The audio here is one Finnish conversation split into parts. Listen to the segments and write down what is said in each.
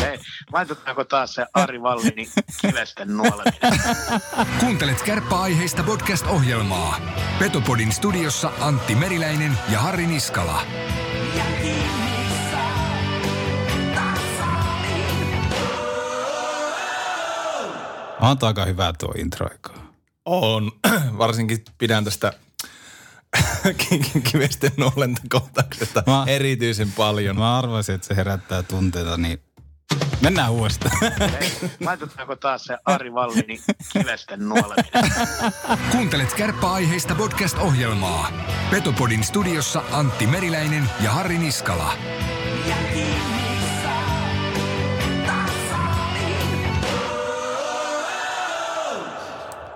Hei, laitetaanko taas se Ari Vallini kivesten nuoleminen? Kuuntelet kärppäaiheista podcast-ohjelmaa. Petopodin studiossa Antti Meriläinen ja Harri Niskala. On aika hyvä tuo intro On. Varsinkin pidän tästä kivesten nuolentokohtauksesta Mä- erityisen paljon. Mä arvasin, että se herättää tunteita, niin mennään uudestaan. Laitetaanko taas se Ari Vallini kivesten nuoleminen? Kuuntelet kärppäaiheista podcast-ohjelmaa. Petopodin studiossa Antti Meriläinen ja Harri Niskala.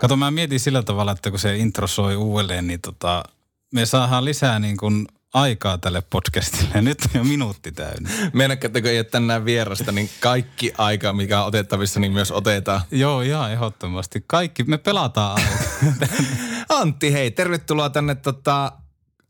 Kato, mä mietin sillä tavalla, että kun se intro soi uudelleen, niin tota, me saadaan lisää niin kuin aikaa tälle podcastille. Nyt on jo minuutti täynnä. Kun ei tänään vierasta, niin kaikki aika, mikä on otettavissa, niin myös otetaan. Joo, ihan ehdottomasti. Kaikki, me pelataan. Antti, hei, tervetuloa tänne tota,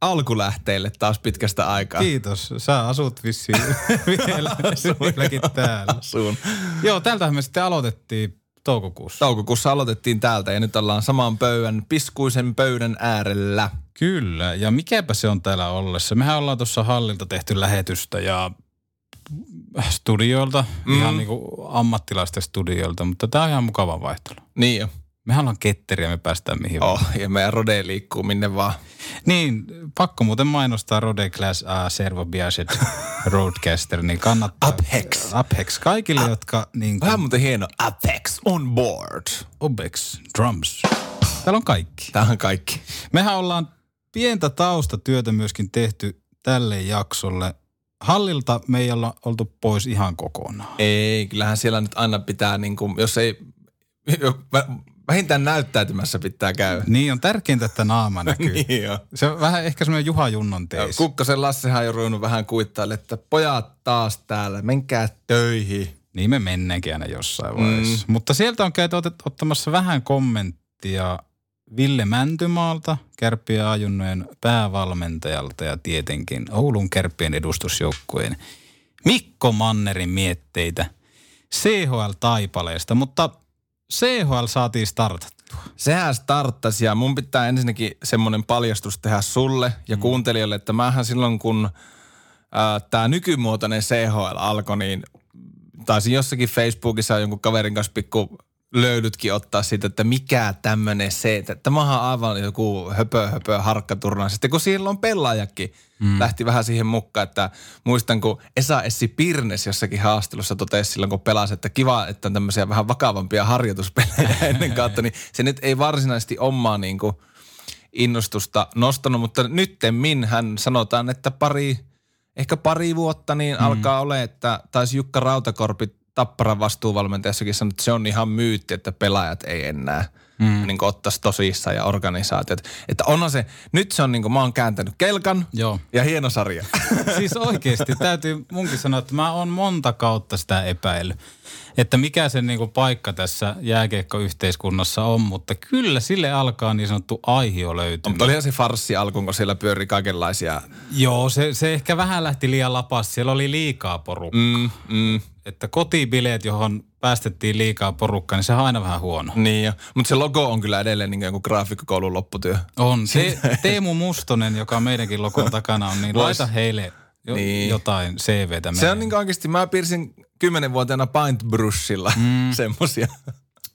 alkulähteille taas pitkästä aikaa. Kiitos. Sä asut vissiin vielä, vieläkin täällä. Asuun. Joo, täältähän me sitten aloitettiin toukokuussa. Toukokuussa aloitettiin täältä ja nyt ollaan saman pöydän, piskuisen pöydän äärellä. Kyllä, ja mikäpä se on täällä ollessa. Mehän ollaan tuossa hallilta tehty lähetystä ja studioilta, mm. ihan niin kuin ammattilaisten studioilta, mutta tämä on ihan mukava vaihtelu. Niin jo. Mehän ollaan ketteriä, me päästään mihin Oh, ja meidän rode liikkuu minne vaan. Niin, pakko muuten mainostaa Rode Class A Servo Biaset Roadcaster, niin kannattaa. Apex. Apex. Kaikille, jotka niin Vähän kuin, muuten hieno. Apex on board. Obex Drums. Täällä on kaikki. Tämähän kaikki. Mehän ollaan pientä taustatyötä myöskin tehty tälle jaksolle. Hallilta me ei olla oltu pois ihan kokonaan. Ei, kyllähän siellä nyt aina pitää, niin kuin, jos ei, vähintään näyttäytymässä pitää käydä. Niin on tärkeintä, että naama näkyy. Niin joo. Se on vähän ehkä semmoinen Juha Junnon teis. Kukkosen Lassehan on jo ruvennut vähän kuittaille, että pojat taas täällä, menkää töihin. Niin me mennäänkin aina jossain vaiheessa. Mm. Mutta sieltä on käyty otet, ottamassa vähän kommenttia Ville Mäntymaalta, Kärppiä ajunnojen päävalmentajalta ja tietenkin Oulun Kärppien edustusjoukkueen Mikko Mannerin mietteitä CHL-taipaleesta, mutta CHL saatiin startattua. Sehän starttasi ja mun pitää ensinnäkin semmoinen paljastus tehdä sulle ja kuuntelijoille, että mähän silloin kun tämä nykymuotoinen CHL alkoi, niin taisin jossakin Facebookissa jonkun kaverin kanssa pikku löydytkin ottaa siitä, että mikä tämmöinen se, että tämähän on aivan joku höpö höpö harkkaturna. Sitten kun siellä on pelaajakin, mm. lähti vähän siihen mukaan, että muistan kun Esa Essi Pirnes jossakin haastelussa totesi silloin, kun pelasi, että kiva, että on tämmöisiä vähän vakavampia harjoituspelejä ennen kautta, niin se nyt ei varsinaisesti omaa niin kuin innostusta nostanut, mutta nyttemmin hän sanotaan, että pari, ehkä pari vuotta niin mm. alkaa ole, että taisi Jukka Rautakorpi Tapparan vastuuvalmentajassakin sanoi, että se on ihan myytti, että pelaajat ei enää mm. niin ottaisi tosissaan ja organisaatiot. Että onhan se, nyt se on niin kuin, mä oon kääntänyt kelkan Joo. ja hieno sarja. siis oikeasti täytyy munkin sanoa, että mä oon monta kautta sitä epäillyt, että mikä se niinku paikka tässä jääkiekkoyhteiskunnassa on, mutta kyllä sille alkaa niin sanottu aihio löytyä. Mutta olihan se farssi alkuun, kun siellä pyöri kaikenlaisia. Joo, se, se ehkä vähän lähti liian lapas. Siellä oli liikaa porukkaa. Mm, mm, Että kotibileet, johon päästettiin liikaa porukkaa, niin se on aina vähän huono. niin jo. Mutta se logo on kyllä edelleen niin kuin graafikkokoulun lopputyö. On. Te, Teemu Mustonen, joka meidänkin logon takana on, niin Vois. laita heille jo, Niin. jotain CVtä. Se on niin oikeasti, mä piirsin kymmenenvuotiaana paintbrushilla mm. semmosia.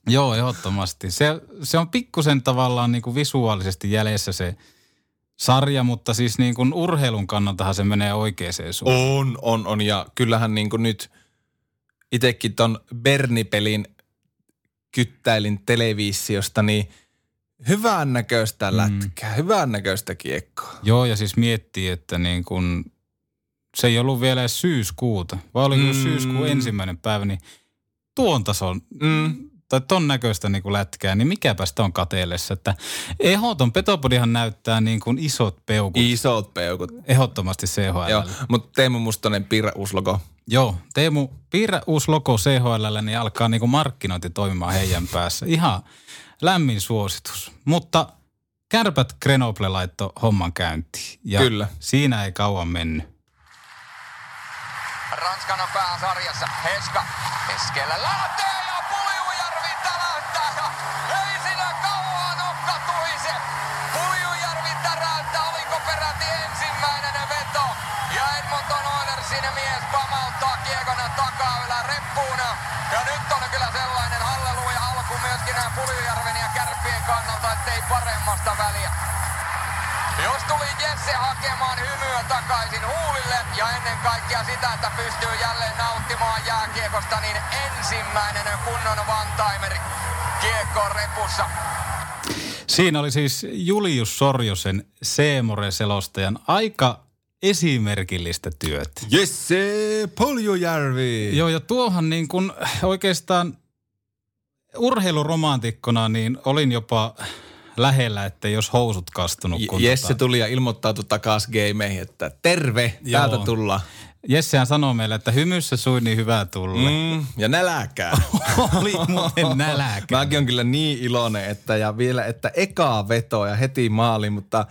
Joo, ehdottomasti. Se, se on pikkusen tavallaan niin kuin visuaalisesti jäljessä se sarja, mutta siis niin kuin urheilun kannaltahan se menee oikeaan suuntaan. On, on, on. Ja kyllähän niin kuin nyt itekin ton Berni-pelin kyttäilin televisiosta, niin hyvän näköistä lätkää, hyvän näköistä kiekkoa. Joo, ja siis miettii, että niin kuin, se ei ollut vielä edes syyskuuta, vai oli mm. syyskuun ensimmäinen päivä, niin tuon tason Mm. Tai ton näköistä niin kuin lätkää, niin mikäpä sitä on kateellessa. Että ehdoton Petopodihan näyttää niin kuin isot peukut. Isot peukut. Ehdottomasti CHL. Joo, mutta Teemu Mustonen piirrä uusi logo. Joo, Teemu, piirrä uusi logo CHL, niin alkaa niin kuin markkinointi toimimaan heidän päässä. Ihan lämmin suositus. Mutta kärpät Grenoble laittoi homman käyntiin. Ja Kyllä. siinä ei kauan mennyt. Ranskan on pääsarjassa. Heska keskellä lähtee ettei paremmasta väliä. Jos tuli Jesse hakemaan hymyä takaisin huulille ja ennen kaikkea sitä, että pystyy jälleen nauttimaan jääkiekosta, niin ensimmäinen kunnon one-timer kiekko repussa. Siinä oli siis Julius Sorjosen Seemore-selostajan aika esimerkillistä työtä. Jesse Poljujärvi. Joo, ja tuohan niin kuin oikeastaan urheiluromantikkona niin olin jopa lähellä, että jos housut kastunut. Kun Jesse tota, tuli ja ilmoittautui takaisin gameihin, että terve, täältä Joo. tullaan. Jessehän sanoi meille, että hymyssä sui niin hyvää tulla. Mm. Ja näläkää. Oli muuten näläkä. Mäkin on kyllä niin iloinen, että ja vielä, että ekaa veto ja heti maali, mutta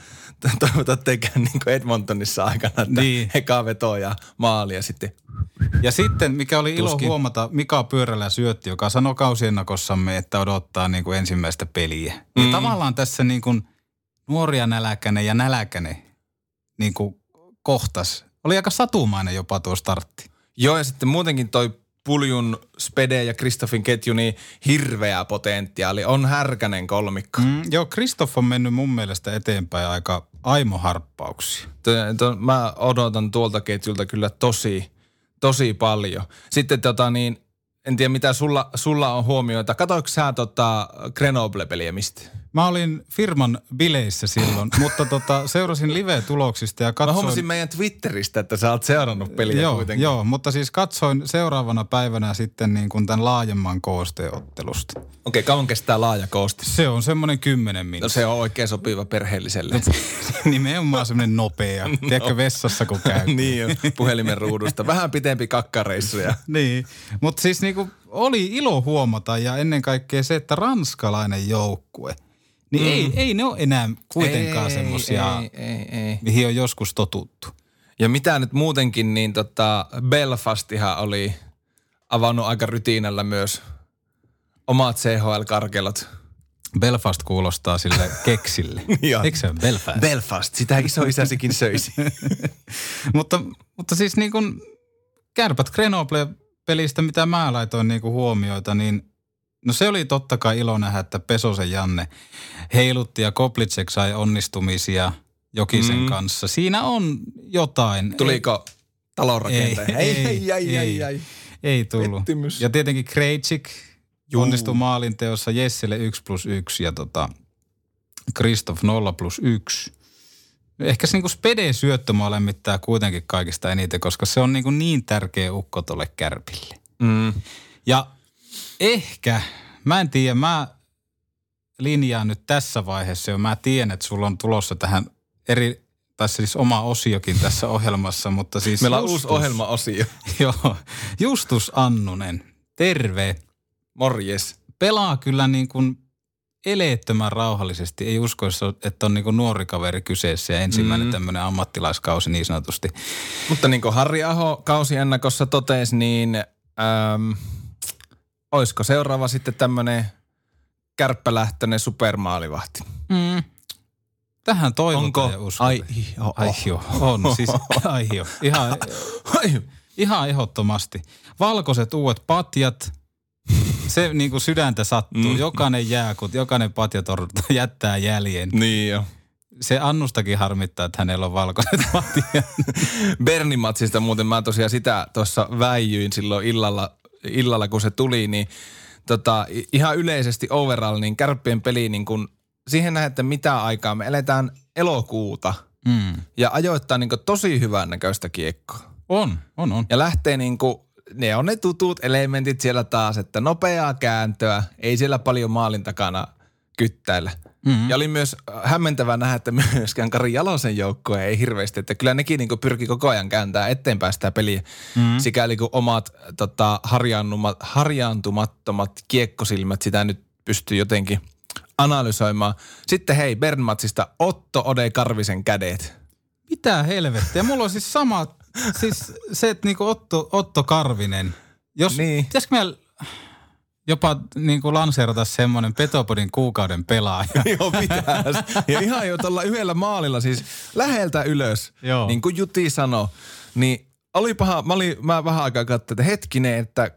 toivotaan, käy niin kuin Edmontonissa aikana, että Niin. niin. eka veto ja maali ja sitten Ja sitten, mikä oli ilo Tuskin. huomata, Mika Pyörällä syötti, joka sanoi kausiennakossamme, että odottaa niin kuin ensimmäistä peliä. Mm. Niin tavallaan tässä niin kuin nuoria näläkäne ja näläkäne niin kuin kohtas. Oli aika satumainen jopa tuo startti. Joo, ja sitten muutenkin toi Puljun, Spede ja Kristofin ketju, niin hirveä potentiaali. On härkänen kolmikko. Mm. Joo, Kristoff on mennyt mun mielestä eteenpäin aika aimoharppauksia. Mä odotan tuolta ketjulta kyllä tosi, tosi paljon. Sitten tota niin, en tiedä mitä sulla, sulla on huomioita. Katoiko sä tota Grenoble-peliä mistä? Mä olin firman bileissä silloin, mutta tota, seurasin live-tuloksista ja Mä katsoin... huomasin meidän Twitteristä, että sä oot seurannut peliä joo, kuitenkin. Joo, mutta siis katsoin seuraavana päivänä sitten niin kuin tämän laajemman koosteottelusta. Okei, kauan kestää laaja koosti? Se on semmoinen kymmenen No minuuttia. se on oikein sopiva perheelliselle. Nimenomaan semmoinen nopea. No. Tiedätkö vessassa kun käy. niin on, puhelimen ruudusta. Vähän pitempi kakkareissuja. niin. Mutta siis niinku oli ilo huomata ja ennen kaikkea se, että ranskalainen joukkue, niin mm. ei, ei ne ole enää kuitenkaan semmoisia, Ei, ei, ei. mihin on joskus totuttu. Ja mitä nyt muutenkin, niin tota Belfastihan oli avannut aika rytinällä myös omat CHL-karkelot. Belfast kuulostaa sille keksille. Eikö se ole Belfast? Belfast, sitä isoisäsikin söisi. mutta, mutta siis niin kuin kärpät Grenoble-pelistä, mitä mä laitoin niin kuin huomioita, niin no se oli totta kai ilo nähdä, että Pesosen Janne heilutti ja Koplitsek sai onnistumisia Jokisen Mm. kanssa. Siinä on jotain. Tuliko talonrakentaja? Ei, ei, ei, ei, ei, ei. ei. Ei tullut. Pettymys. Ja tietenkin Krejcik onnistui maalinteossa Jesselle 1 plus 1 ja tota Kristoff 0 plus 1. Ehkä se niinku Spede syöttömaa lämmittää kuitenkin kaikista eniten, koska se on niinku niin tärkeä ukko tolle kärpille. Mm. Ja ehkä, mä en tiedä, mä linjaan nyt tässä vaiheessa jo. Mä tiedän, että sulla on tulossa tähän eri, tai siis oma osiokin tässä ohjelmassa, mutta siis Meillä on uusi Justus- ohjelmaosio. Joo, Justus Annunen, terve. Morjes. Pelaa kyllä niin kuin eleettömän rauhallisesti. Ei usko, että on niin kuin nuori kaveri kyseessä ja ensimmäinen Mm. mm. tämmöinen ammattilaiskausi niin sanotusti. Mutta niin kuin Harri Aho kausiennakossa totesi, niin äm, olisiko seuraava sitten tämmöinen kärppälähtöinen supermaalivahti? Mm. Tähän toivotaan Onko? ja uskotaan. Ai, oh, Ai joo, on. Siis, ai joo. Ihan, ihan ehdottomasti. Valkoiset uudet patjat, se niin kuin sydäntä sattuu. Mm. Jokainen jääkut, jokainen patjatorjunta jättää jäljen. niin jo. Se Annustakin harmittaa, että hänellä on valkoiset patjat. Bernin matsista muuten mä tosiaan sitä tuossa väijyin silloin illalla, illalla kun se tuli, niin tota, ihan yleisesti overall, niin kärppien peli niin kun, siihen nähdään, että mitä aikaa me eletään elokuuta Mm. ja ajoittaa niin tosi hyvän näköistä kiekkoa. On, on, on. Ja lähtee niin kuin, ne on ne tutut elementit siellä taas, että nopeaa kääntöä, ei siellä paljon maalin takana kyttäillä. Mm. Ja oli myös hämmentävää nähdä, että myöskään Kari Jalosen joukkue ei hirveästi, että kyllä nekin niin pyrki koko ajan kääntää eteenpäin sitä peliä. Mm. Sikäli kun omat tota, harjaantumat, harjaantumattomat kiekkosilmät sitä nyt pystyy jotenkin analysoimaan. Sitten hei, Bernmatsista Otto Ode Karvisen kädet. Mitä helvettiä? Mulla on siis sama siis se, että niinku Otto, Otto Karvinen, jos, Niin. niin. pitäisikö meillä jopa niinku lanseerata semmoinen Petopodin kuukauden pelaaja? Joo, pitäis. Ja ihan jo tuolla yhdellä maalilla, siis läheltä ylös, Joo. niin kuin Juti sanoi, niin oli paha, mä, olin, mä vähän aikaa katsoin, että hetkinen, että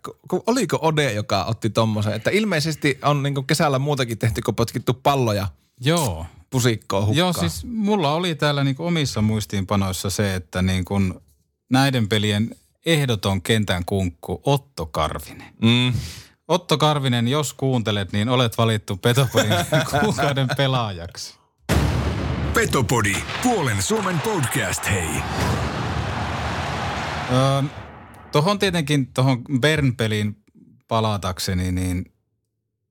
oliko Ode, joka otti tommosen, että ilmeisesti on niin kuin kesällä muutakin tehty, kun potkittu palloja Joo. pusikkoon hukkaan. Joo, siis mulla oli täällä niinku omissa muistiinpanoissa se, että niinku näiden pelien ehdoton kentän kunkku Otto Karvinen. Mm. Otto Karvinen, jos kuuntelet, niin olet valittu Petopodin kuukauden pelaajaksi. Petopodi, puolen Suomen podcast, hei. Öö, tuohon tietenkin, tuohon Bern-peliin palatakseni, niin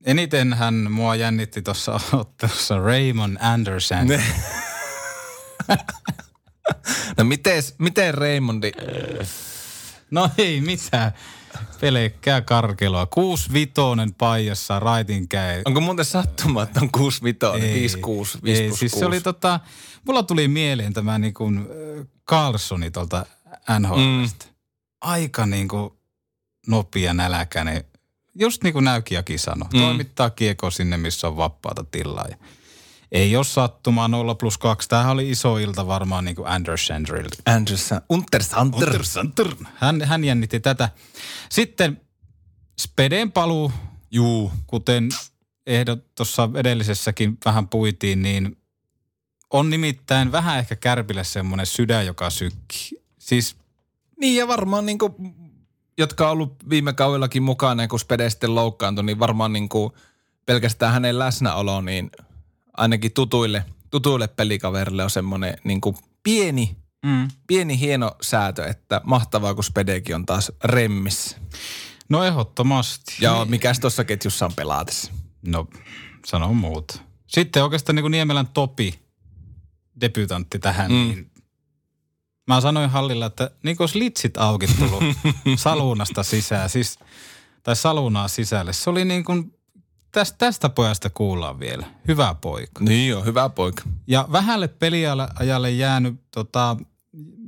eniten hän mua jännitti tuossa ottelussa Raymond Anderson. Ne. no miten, miten Raymondi, No ei mitään. Pelkkää karkeloa. Kuusi vitonen paijassa raitin käy. onko muuten sattuma, että on 6 vitoa, 5 6 5 ei, plus siis 6. se oli tota, mulla tuli mieleen tämä niin kuin Carlsoni tuolta NHLstä. Mm. Aika niin kuin nopea näläkäinen. Just niin kuin Näykiäkin sanoi. Mm. Toimittaa kiekko sinne, missä on vapaata tilaa. Ja ei ole sattumaa 0 plus 2. Tämähän oli iso ilta varmaan niin kuin Anders Sandrilta. Anderson, Untersanter. Untersanter. Hän, hän jännitti tätä. Sitten Speden paluu, Juu. kuten ehdot tuossa edellisessäkin vähän puitiin, niin on nimittäin vähän ehkä kärpille semmoinen sydän, joka sykkii. Siis Niin ja varmaan niinku, jotka on ollut viime kaudellakin mukana, kun Spede sitten loukkaantui, niin varmaan niinku pelkästään hänen läsnäolo, niin ainakin tutuille, tutuille pelikaverille on semmoinen niinku pieni, mm. pieni hieno säätö, että mahtavaa, kun Spedekin on taas remmissä. no ehdottomasti. Ja mikäs tuossa ketjussa on pelaatessa? No, sano muuta. Sitten oikeastaan niin kuin Niemelän Topi, debutantti tähän, mm. niin mä sanoin Hallilla, että niin kuin olisi litsit auki tullut saluunasta sisään, siis, tai salunaa sisälle. Se oli niin kuin, tästä, tästä pojasta kuullaan vielä. Hyvä poika. Niin joo, hyvä poika. Ja vähälle peliajalle jäänyt tota,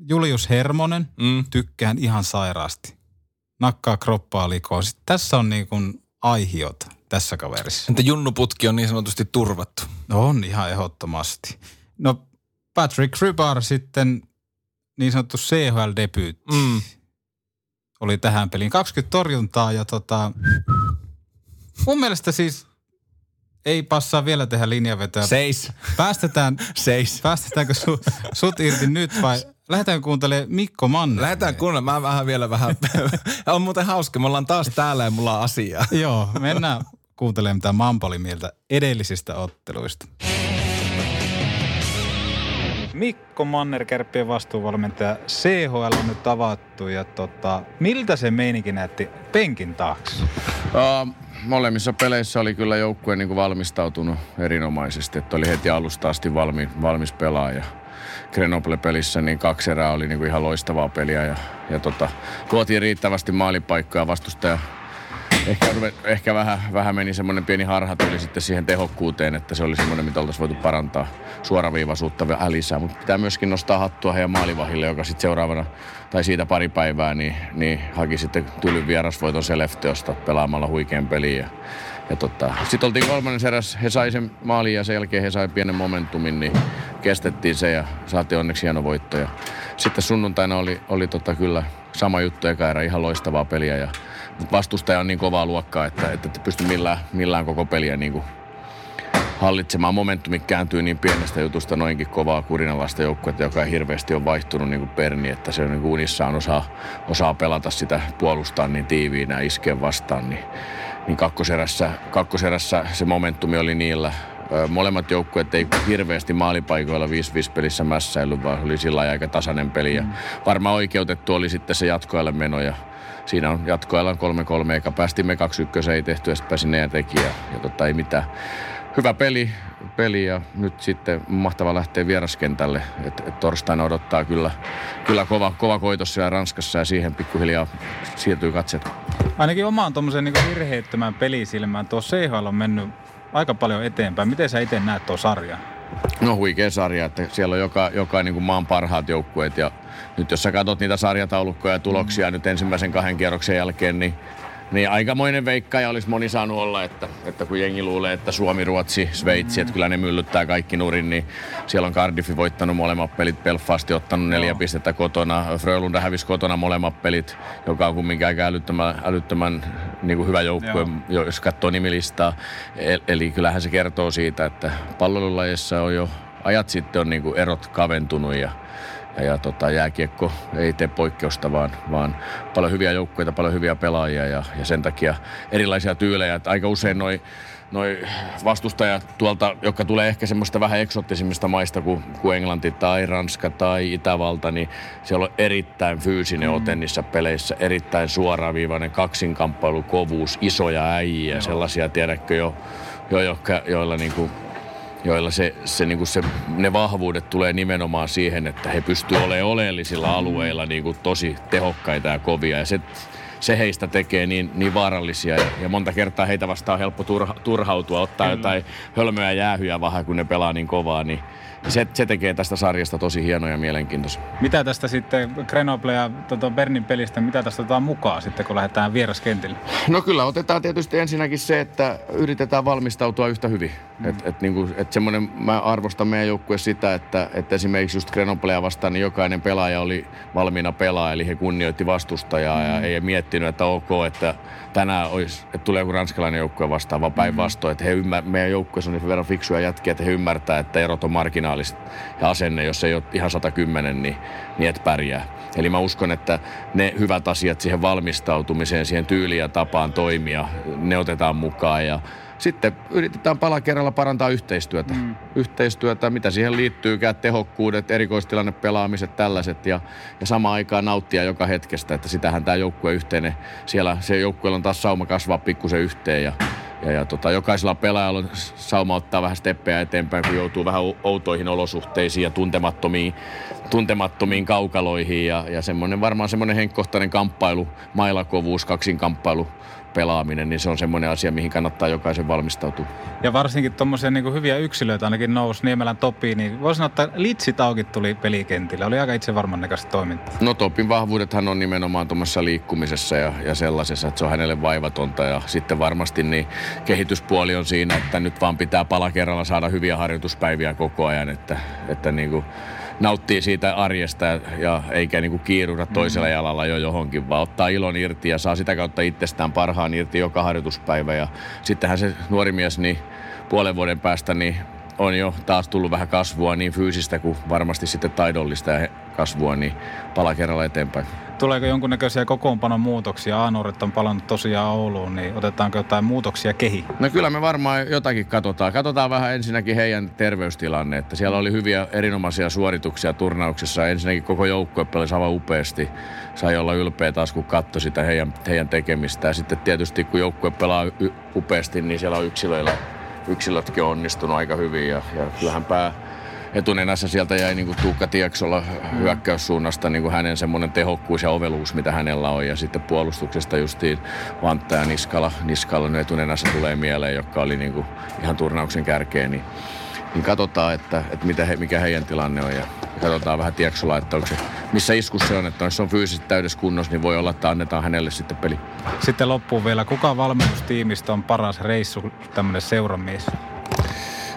Julius Hermonen, Mm. tykkään ihan sairaasti. Nakkaa kroppaa likoon. Sitten tässä on niin kuin aihiota tässä kaverissa. Entä Junnuputki on niin sanotusti turvattu? No on ihan ehdottomasti. No Patrick Rybar sitten niin sanottu CHL-debyytti Mm. oli tähän peliin. 20 torjuntaa ja tota, mun mielestä siis ei passaa vielä tehdä linjavetoja. Seis. Päästetään, Seis. päästetäänkö su, sut irti nyt vai lähdetään kuuntelemaan Mikko Manner? Lähdetään kuunnella. Mä vähän vielä vähän. on muuten hauska. Me ollaan taas täällä ja mulla on asiaa. Joo, mennään kuuntelemaan mitä Mampa oli mieltä edellisistä otteluista. Mikko Manner, kärppien vastuuvalmentaja. CHL on nyt avattu ja tota, miltä se meininki näytti penkin taakse? Uh, molemmissa peleissä oli kyllä joukkue niin kuin valmistautunut erinomaisesti, että oli heti alusta asti valmi, valmis pelaaja. Grenoble-pelissä niin kaksi erää oli niin kuin ihan loistavaa peliä ja, ja tota, tuotiin riittävästi maalipaikkoja vastustaja. Ehkä, ehkä vähän, vähän meni semmoinen pieni harha tuli sitten siihen tehokkuuteen, että se oli semmoinen, mitä oltaisiin voitu parantaa suoraviivaisuutta vähän lisää. Mutta pitää myöskin nostaa hattua heidän maalivahille, joka sitten seuraavana tai siitä pari päivää niin, niin haki sitten tylyn vierasvoiton Selefteosta pelaamalla huikean peliin. Ja, ja tota, sitten oltiin kolmannen eräs, he sai sen maalin ja sen jälkeen he sai pienen momentumin, niin kestettiin se ja saatiin onneksi hieno voitto. Ja sitten sunnuntaina oli, oli tota kyllä sama juttu eka ihan loistavaa peliä ja mutta vastustaja on niin kovaa luokkaa, että, että et pysty millään, millään koko peliä niin kuin hallitsemaan. Momentumi kääntyy niin pienestä jutusta noinkin kovaa kurinalaista joukkuetta, joka ei hirveästi ole vaihtunut niin kuin Perni, että se on niin unissaan osaa, osaa pelata sitä, puolustaa niin tiiviinä iskeä vastaan. Niin, niin kakkoserässä, kakkoserässä se momentumi oli niillä. Molemmat joukkueet ei hirveästi maalipaikoilla 5-5 pelissä mässäily, vaan oli sillä aika tasainen peli. Ja varmaan oikeutettu oli sitten se jatkoajalle meno ja siinä on jatkoajallaan 3-3, eikä päästimme 2-1, ei tehty ja sitten pääsi ne ja teki ja, ja tota, ei mitään. Hyvä peli, peli ja nyt sitten mahtava lähteä vieraskentälle. Et, et torstaina odottaa kyllä, kyllä kova, kova koitos siellä Ranskassa ja siihen pikkuhiljaa siirtyy katseet. Ainakin omaan tuommoisen niin virheettömän pelisilmään tuo CHL on mennyt aika paljon eteenpäin. Miten sä itse näet tuo sarjan? No huikea sarja, että siellä on joka, joka niin kuin maan parhaat joukkueet ja nyt jos sä katsot niitä sarjataulukkoja ja tuloksia nyt ensimmäisen kahden kierroksen jälkeen, niin niin aikamoinen ja olisi moni saanut olla, että, että kun jengi luulee, että Suomi, Ruotsi, Sveitsi, että kyllä ne myllyttää kaikki nurin, niin siellä on Cardiffi voittanut molemmat pelit, Belfasti ottanut neljä pistettä kotona, Frölunda hävisi kotona molemmat pelit, joka on kumminkin aika älyttömän, älyttömän niin kuin hyvä joukkue, jos katsoo nimilistaa. Eli kyllähän se kertoo siitä, että pallolulajissa on jo ajat sitten on niin kuin erot kaventunut ja ja, ja tota, jääkiekko ei tee poikkeusta, vaan, vaan paljon hyviä joukkueita, paljon hyviä pelaajia ja, ja sen takia erilaisia tyylejä. Että aika usein noin noi vastustajat tuolta, jotka tulee ehkä semmoista vähän eksottisimmista maista kuin, kuin Englanti tai Ranska tai Itävalta, niin siellä on erittäin fyysinen mm. ote niissä peleissä, erittäin suoraviivainen kaksinkamppailu, kovuus, isoja äijä, sellaisia tiedätkö jo, jo jotka, joilla niinku joilla se, se, niin kuin se, ne vahvuudet tulee nimenomaan siihen, että he pystyvät olemaan oleellisilla alueilla niin kuin tosi tehokkaita ja kovia. Ja se, se heistä tekee niin, niin vaarallisia ja, ja monta kertaa heitä vastaan on helppo turha, turhautua, ottaa Kyllä. jotain hölmöä jäähyä vähän, kun ne pelaa niin kovaa, niin se, se tekee tästä sarjasta tosi hienoja ja mielenkiintoisia. Mitä tästä sitten Grenoble ja tota Bernin pelistä, mitä tästä otetaan mukaan sitten, kun lähdetään vieraskentille? No kyllä otetaan tietysti ensinnäkin se, että yritetään valmistautua yhtä hyvin. Mm. Et, et niinku, et semmoinen, mä arvostan meidän joukkue sitä, että, että esimerkiksi just Grenoblea vastaan, niin jokainen pelaaja oli valmiina pelaa, eli he kunnioitti vastustajaa mm. ja ei miettinyt, että ok, että tänään olisi, että tulee joku ranskalainen joukkue vastaan, vaan päinvastoin, että he ymmär, meidän joukkueessa on niin verran fiksuja jätkiä, että he ymmärtää, että erot on marginaaliset ja asenne, jos ei ole ihan 110, niin, niin et pärjää. Eli mä uskon, että ne hyvät asiat siihen valmistautumiseen, siihen tyyliin ja tapaan toimia, ne otetaan mukaan ja sitten yritetään pala kerralla parantaa yhteistyötä. Mm. Yhteistyötä, mitä siihen liittyykään, tehokkuudet, erikoistilanne, pelaamiset, tällaiset ja, ja samaan aikaan nauttia joka hetkestä, että sitähän tämä joukkue yhteinen, siellä se joukkueella on taas sauma kasvaa pikkusen yhteen ja, ja, ja tota, jokaisella pelaajalla on sauma ottaa vähän steppejä eteenpäin, kun joutuu vähän outoihin olosuhteisiin ja tuntemattomiin, tuntemattomiin kaukaloihin ja, ja semmoinen, varmaan semmoinen henkkohtainen kamppailu, mailakovuus, kaksinkamppailu pelaaminen, niin se on semmoinen asia, mihin kannattaa jokaisen valmistautua. Ja varsinkin tuommoisia niin hyviä yksilöitä ainakin nousi Niemelän Topi, niin voisi sanoa, että Litsitaukin tuli pelikentillä. Oli aika itse varman näköistä toimintaa. No Topin vahvuudethan on nimenomaan tuommoisessa liikkumisessa ja, ja sellaisessa, että se on hänelle vaivatonta. Ja sitten varmasti niin kehityspuoli on siinä, että nyt vaan pitää pala kerralla saada hyviä harjoituspäiviä koko ajan, että, että niin kuin nauttii siitä arjesta ja eikä niinku kiiruda toisella mm. jalalla jo johonkin, vaan ottaa ilon irti ja saa sitä kautta itsestään parhaan irti joka harjoituspäivä. Ja sittenhän se nuori mies niin puolen vuoden päästä niin on jo taas tullut vähän kasvua niin fyysistä kuin varmasti sitten taidollista ja kasvua, niin pala kerralla eteenpäin. Tuleeko jonkunnäköisiä kokoonpanon muutoksia? Aanuuret on palannut tosiaan Ouluun, niin otetaanko jotain muutoksia kehi? No kyllä me varmaan jotakin katsotaan. Katsotaan vähän ensinnäkin heidän terveystilanne, että siellä oli hyviä erinomaisia suorituksia turnauksessa. Ensinnäkin koko joukkue pelasi aivan upeasti. Sai olla ylpeä taas, kun katsoi sitä heidän, heidän tekemistä. Ja sitten tietysti kun joukkue pelaa upeasti, niin siellä on yksilöillä yksilötkin on onnistunut aika hyvin ja, ja kyllähän pää, etunenässä sieltä jäi niin kuin Tuukka Tieksolla hyökkäyssuunnasta niin kuin hänen semmoinen tehokkuus ja oveluus, mitä hänellä on. Ja sitten puolustuksesta justiin Vantta ja Niskala, Niskala etunenässä tulee mieleen, joka oli niin kuin ihan turnauksen kärkeen. Niin niin katsotaan, että, että mitä he, mikä heidän tilanne on ja katsotaan vähän Tieksola, että onko se, missä iskussa on, että jos se on fyysisesti täydessä kunnossa, niin voi olla, että annetaan hänelle sitten peli. Sitten loppuun vielä, kuka valmennustiimistä on paras reissu, tämmöinen seuramies?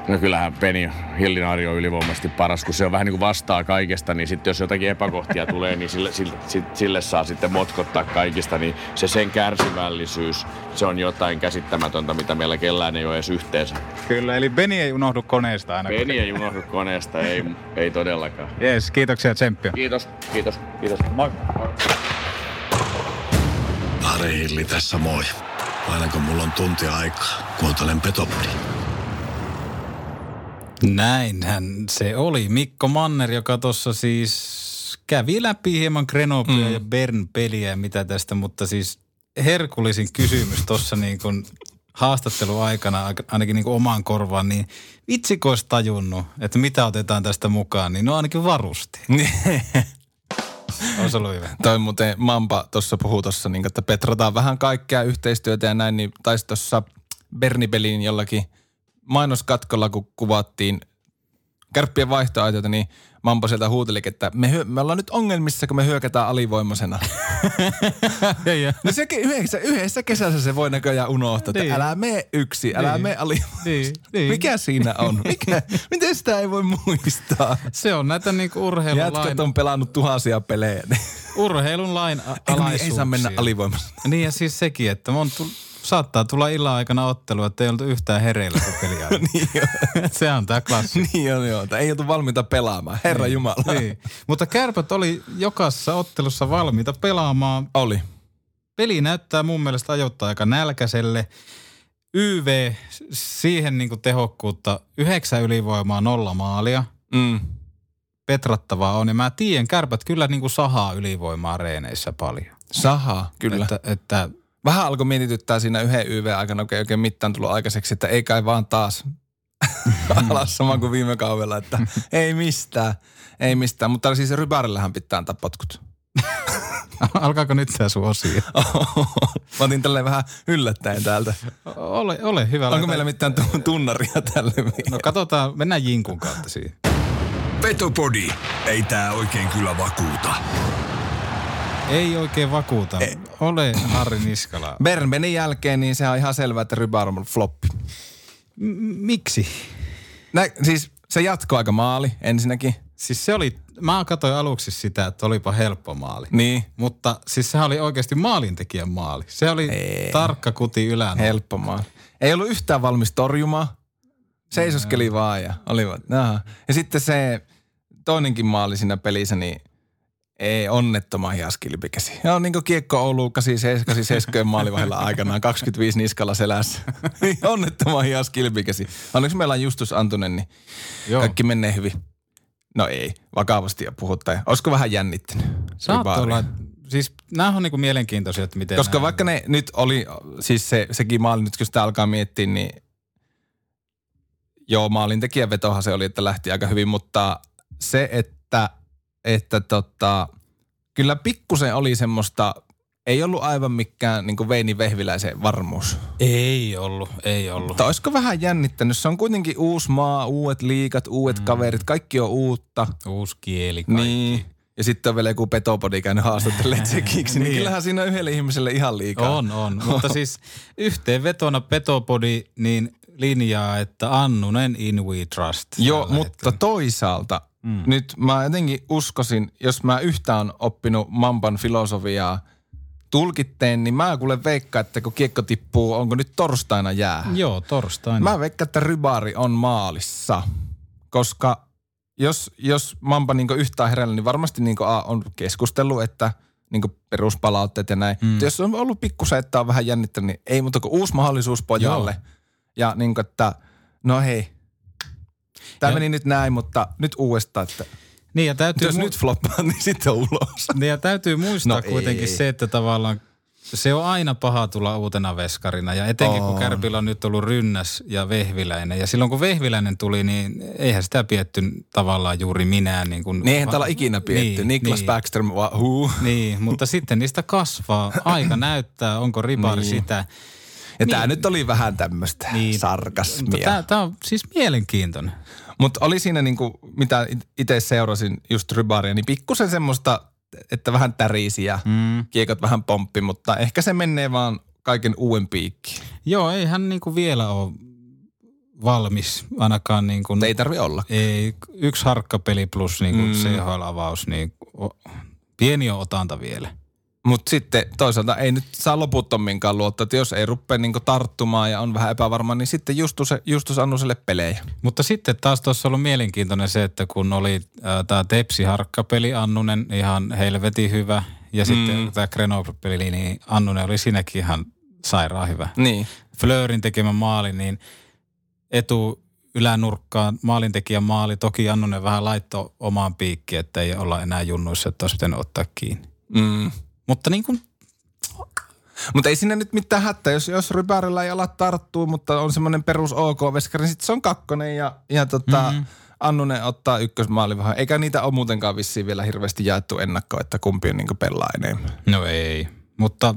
No kyllähän Peni Hillinari on ylivoimaisesti paras, kun se on vähän niin kuin vastaa kaikesta, niin sitten jos jotakin epäkohtia tulee, niin sille, sille, sille saa sitten motkottaa kaikista, niin se sen kärsivällisyys, se on jotain käsittämätöntä, mitä meillä kellään ei ole edes yhteensä. Kyllä, eli Beni ei unohdu koneesta aina. Beni ei unohdu koneesta, ei, ei todellakaan. Jees, kiitoksia tsemppiä. Kiitos, kiitos, kiitos. Moi. Ari Hilli tässä moi. Aina kun mulla on tunti aikaa, kuuntelen Petopodin. Näinhän se oli. Mikko Manner, joka tuossa siis kävi läpi hieman Grenoblia mm. ja Bern peliä ja mitä tästä, mutta siis herkullisin kysymys tuossa niin kuin haastattelu aikana, ainakin niin kuin omaan korvaan, niin vitsiko olisi tajunnut, että mitä otetaan tästä mukaan, niin no ainakin varusti. On se ollut hyvä. Toi muuten Mampa tuossa puhuu tuossa, niin, että petrataan vähän kaikkea yhteistyötä ja näin, niin taisi tuossa Bernibelin jollakin – mainoskatkolla, kun kuvattiin kärppien vaihtoaitoita, niin Mampo sieltä huuteli, että me, hyö, me ollaan nyt ongelmissa, kun me hyökätään alivoimaisena. No se yhdessä, yhdessä kesässä se voi näköjään unohtaa, että Niin. älä mene yksi, älä Niin. mene alivoimaisena. Niin, niin. Mikä siinä on? Mikä, miten sitä ei voi muistaa? Se on näitä niinku urheilun Jätkät lain, on pelannut tuhansia pelejä. niin- urheilun lain a- Ei, niin, ei saa alaisuuksia. mennä alivoimassa. Niin ja siis sekin, että on tull, saattaa tulla illan aikana ottelu, että ei oltu yhtään hereillä kuin peliä. niin. Se on tämä klassi. Niin on, joo. Ei oltu valmiita pelaamaan. Herra Niin, Jumala. Niin. Mutta kärpät oli jokaisessa ottelussa valmiita pelaamaan. Oli. Peli näyttää mun mielestä ajoittaa aika nälkäiselle. YV, siihen niinku tehokkuutta, yhdeksän ylivoimaa, nolla maalia. Mm. Petrattavaa on. Ja mä tiedän, kärpät kyllä niinku sahaa ylivoimaa reeneissä paljon. Saha, kyllä. Että, että Vähän alkoi mietityttää siinä yhden YV-aikana, oikein, oikein mittaan tullut aikaiseksi, että ei kai vaan taas alas sama kuin viime kaudella, että ei mistään, ei mistään. Mutta siis Rybarillähän pitää antaa potkut. alkaako nyt tämä sun osio? Mä otin tälleen vähän yllättäen täältä. Ole, ole hyvä. Onko laita- meillä mitään tu- tunnaria tälle? No katsotaan, mennään Jinkun kautta siihen. Petopodi. Ei tää oikein kyllä vakuuta. Ei oikein vakuuta. Ole Harri Niskala. Bernbenin jälkeen, niin se on ihan selvää, että Rybar on floppi. M- miksi? Nä, siis se jatkoi aika maali ensinnäkin. Siis se oli, mä katsoin aluksi sitä, että olipa helppo maali. Niin, Mutta siis sehän oli oikeasti maalintekijän maali. Se oli Ei. tarkka kuti ylän. helppo maali. Ei ollut yhtään valmis torjumaan. Seisoskeli vaan ja oli vaan, jaha. Ja sitten se toinenkin maali siinä pelissä, niin ei onnettoman hias kilpikäsi. Ja on niin kuin kiekko Oulu 87 maalivahilla aikanaan, 25 niskalla selässä. onnettoman hias kilpikäsi. Onneksi meillä on Justus Antunen, niin Joo. kaikki menee hyvin. No ei, vakavasti ja puhuttaen. Olisiko vähän jännittänyt? Saat Rybari? olla, siis nämä on niinku mielenkiintoisia, että miten Koska nämä- vaikka ne nyt oli, siis se, sekin maali nyt kun sitä alkaa miettiä, niin joo, maalintekijän vetohan se oli, että lähti aika hyvin, mutta se, että, että tota, kyllä pikkusen oli semmoista, ei ollut aivan mikään niin Veini Vehviläisen varmuus. Ei ollut, ei ollut. Mutta olisiko vähän jännittänyt? Se on kuitenkin uusi maa, uudet liikat, uudet mm. kaverit, kaikki on uutta. Uusi kieli kaikki. Niin. Ja sitten on vielä joku petopodi käynyt haastattelee tsekiksi, niin Niin. kyllähän siinä on yhdelle ihmiselle ihan liikaa. On, on. Mutta siis yhteenvetona Petopodi niin linjaa, että Annunen in we trust. Joo, mutta hetkellä. toisaalta mm. nyt mä jotenkin uskoisin, jos mä yhtään oppinut Mampan filosofiaa tulkitteen, niin mä kuule veikkaan, että kun kiekko tippuu, onko nyt torstaina jää. Joo, torstaina. Mä veikkaan, että Rybari on maalissa, koska jos, jos Mampa niin yhtään herällä, niin varmasti niin A on keskustellut, että niin peruspalautteet ja näin. Mm. Jos on ollut pikkusen, että on vähän jännittänyt, niin ei muuta kuin uusi mahdollisuus pojalle. Joo. Ja niin kuin, että no hei, tämä Ja- meni nyt näin, mutta nyt uudestaan, että Niin ja täytyy, jos mu- nyt floppaa, niin sitten ulos. niin ja täytyy muistaa No no kuitenkin ei. se, että tavallaan se on aina paha tulla uutena veskarina. Ja etenkin kun On. Kärpillä on nyt ollut Rynnäs ja Vehviläinen. Ja silloin kun Vehviläinen tuli, niin eihän sitä pietty tavallaan juuri minään. Niin, kuin, Niin eihän täällä ikinä pietty. Niin, Niklas niin. Backstrom, vaan huu. Niin, mutta sitten niistä kasvaa. Aika näyttää, onko ribari Niin. sitä. Ja niin. tämä Niin. nyt oli vähän tämmöistä niin. Sarkasmia. Tämä on siis mielenkiintoinen. Mutta oli siinä niinku, mitä itse seurasin just Rybaria, niin pikkusen semmoista, että vähän tärisi ja mm. kiekot vähän pomppi, mutta ehkä se menee vaan kaiken uuden piikkiin. Joo, ei hän niinku vielä ole valmis ainakaan niin kuin, Ei tarvi olla. ei, yksi harkkapeli plus niin kuin Mm. mm. CHL-avaus, niin o- pieni on otanta vielä. Mutta sitten toisaalta ei nyt saa loputtominkaan luottaa, että jos ei rupea niinku tarttumaan ja on vähän epävarma, niin sitten Justus, Justus Annuselle pelejä. Mutta sitten taas tuossa on ollut mielenkiintoinen se, että kun oli tämä Tepsi harkkapeli Annunen ihan helvetin hyvä ja Mm. sitten tämä Grenoble-peli, niin Annunen oli siinäkin ihan sairaan hyvä. Niin. Flöörin tekemä maali, niin etu ylänurkkaan maalintekijän maali. Toki Annunen vähän laittoi omaan piikkiin, että ei olla enää junnuissa, että olisi pitänyt ottaa kiinni. Mm. Mutta niin kuin, Mutta ei sinne nyt mitään hätää, jos, jos Rybärillä ei ala tarttuu, mutta on semmoinen perus OK-veskari, niin sitten se on kakkonen ja, ja tota, mm-hmm. Annunen ottaa ykkösmaali vähän. Eikä niitä ole muutenkaan vissiin vielä hirveästi jaettu ennakkoon, että kumpi on niin pelaa enemmän. no ei. Mutta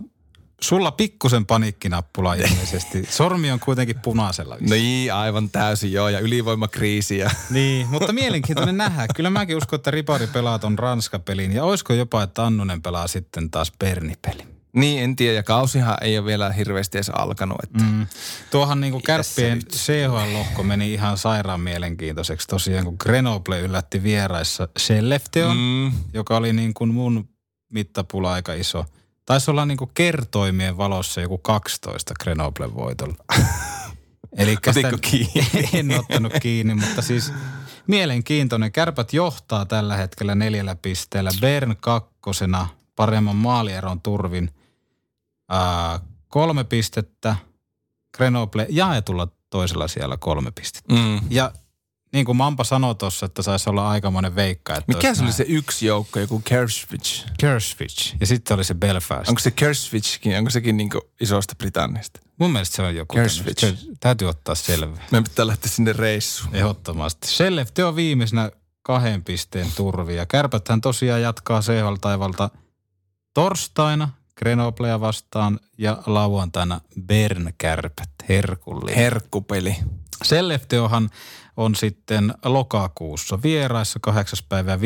sulla pikkusen paniikkinappula ilmeisesti. Sormi on kuitenkin punaisella. Niin, aivan täysin joo, ja ylivoimakriisi. Ja... Niin, mutta mielenkiintoinen nähdä. Kyllä mäkin uskon, että Ripari pelaa ton Ranska-pelin. Ja olisiko jopa, että Annunen pelaa sitten taas Berni-pelin. Niin, en tiedä. Ja kausihan ei ole vielä hirveästi edes alkanut. Että... Mm. Tuohan niinku kärppien CHL-lohko meni ihan sairaan mielenkiintoiseksi. Tosiaan kun Grenoble yllätti vieraissa Skellefteon, mm. joka oli niin kuin mun mittapula aika iso. Taisi olla niin kuin kertoimien valossa joku 12 Grenoblen voitolla. Eli Otitko kiinni? en ottanut kiinni, mutta siis mielenkiintoinen. Kärpät johtaa tällä hetkellä neljällä pisteellä. Bern kakkosena paremman maalieron turvin. Ää, kolme pistettä. Grenoble jaetulla toisella siellä kolme pistettä. Mm. Ja niin kuin Mampa sanoi tuossa, että saisi olla aikamoinen veikka. Että Mikä se oli se yksi joukko, joku Kerswich? Kerswich. Ja sitten oli se Belfast. Onko se Kerswichkin, onko sekin niinku isosta Britanniasta? Mun mielestä se on joku. Kerswich. tämmöistä. Täytyy ottaa selvää. Meidän pitää lähteä sinne reissuun. Ehdottomasti. Skellefteå on viimeisenä kahden pisteen turvi. Ja kärpäthän tosiaan jatkaa CHL taivalta torstaina Grenoblea vastaan ja lauantaina Bern kärpät. Herkullinen. Herkkupeli. Skellefteåhan on sitten lokakuussa vieraissa 8. päivä 15.10.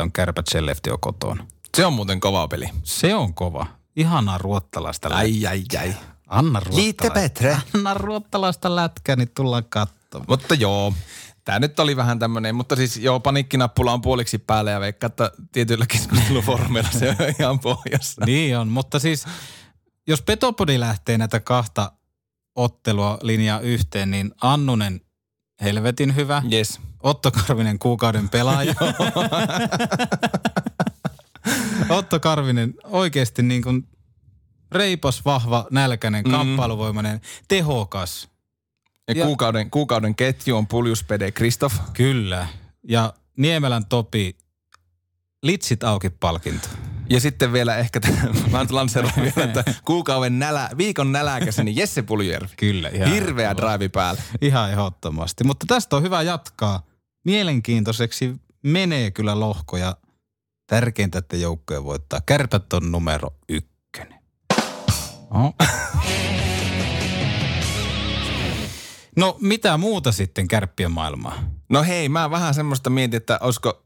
on kärpät Skellefteå kotona. Se on muuten kova peli. Se on kova. Ihanaa ruottalaista lätkää. Ai, ai, ai. Anna ruottalaista. Petre. Anna ruottalaista lätkää, niin tullaan katsomaan. Mutta joo, tämä nyt oli vähän tämmöinen, mutta siis joo, paniikkinappula on puoliksi päällä ja veikkaa, että tietyillä keskusteluformeilla se on ihan pohjassa. Niin on, mutta siis jos Petopodi lähtee näitä kahta ottelua linjaa yhteen, niin Annunen helvetin hyvä. Yes. Otto Karvinen kuukauden pelaaja. Otto Karvinen oikeasti niin kuin reipas, vahva, nälkäinen, Mm. kamppailuvoimainen, tehokas. Ja, Ja- kuukauden, kuukauden ketju on Puljuspede Kristoff. Kyllä. Ja Niemelän Topi, litsit auki palkinto. Ja sitten vielä ehkä, t- mä nyt lanseeraan vielä, että kuukauden nälä, viikon näläkäsi, niin Jesse Puljujärvi. Kyllä. Ihan Hirveä drive päällä. Ihan ehdottomasti. Mutta tästä on hyvä jatkaa. Mielenkiintoiseksi menee kyllä lohko ja tärkeintä, että joukkoja voittaa. Kärpät on numero ykkönen. Oh. No mitä muuta sitten kärppien maailmaa? No hei, mä vähän semmoista mietin, että olisiko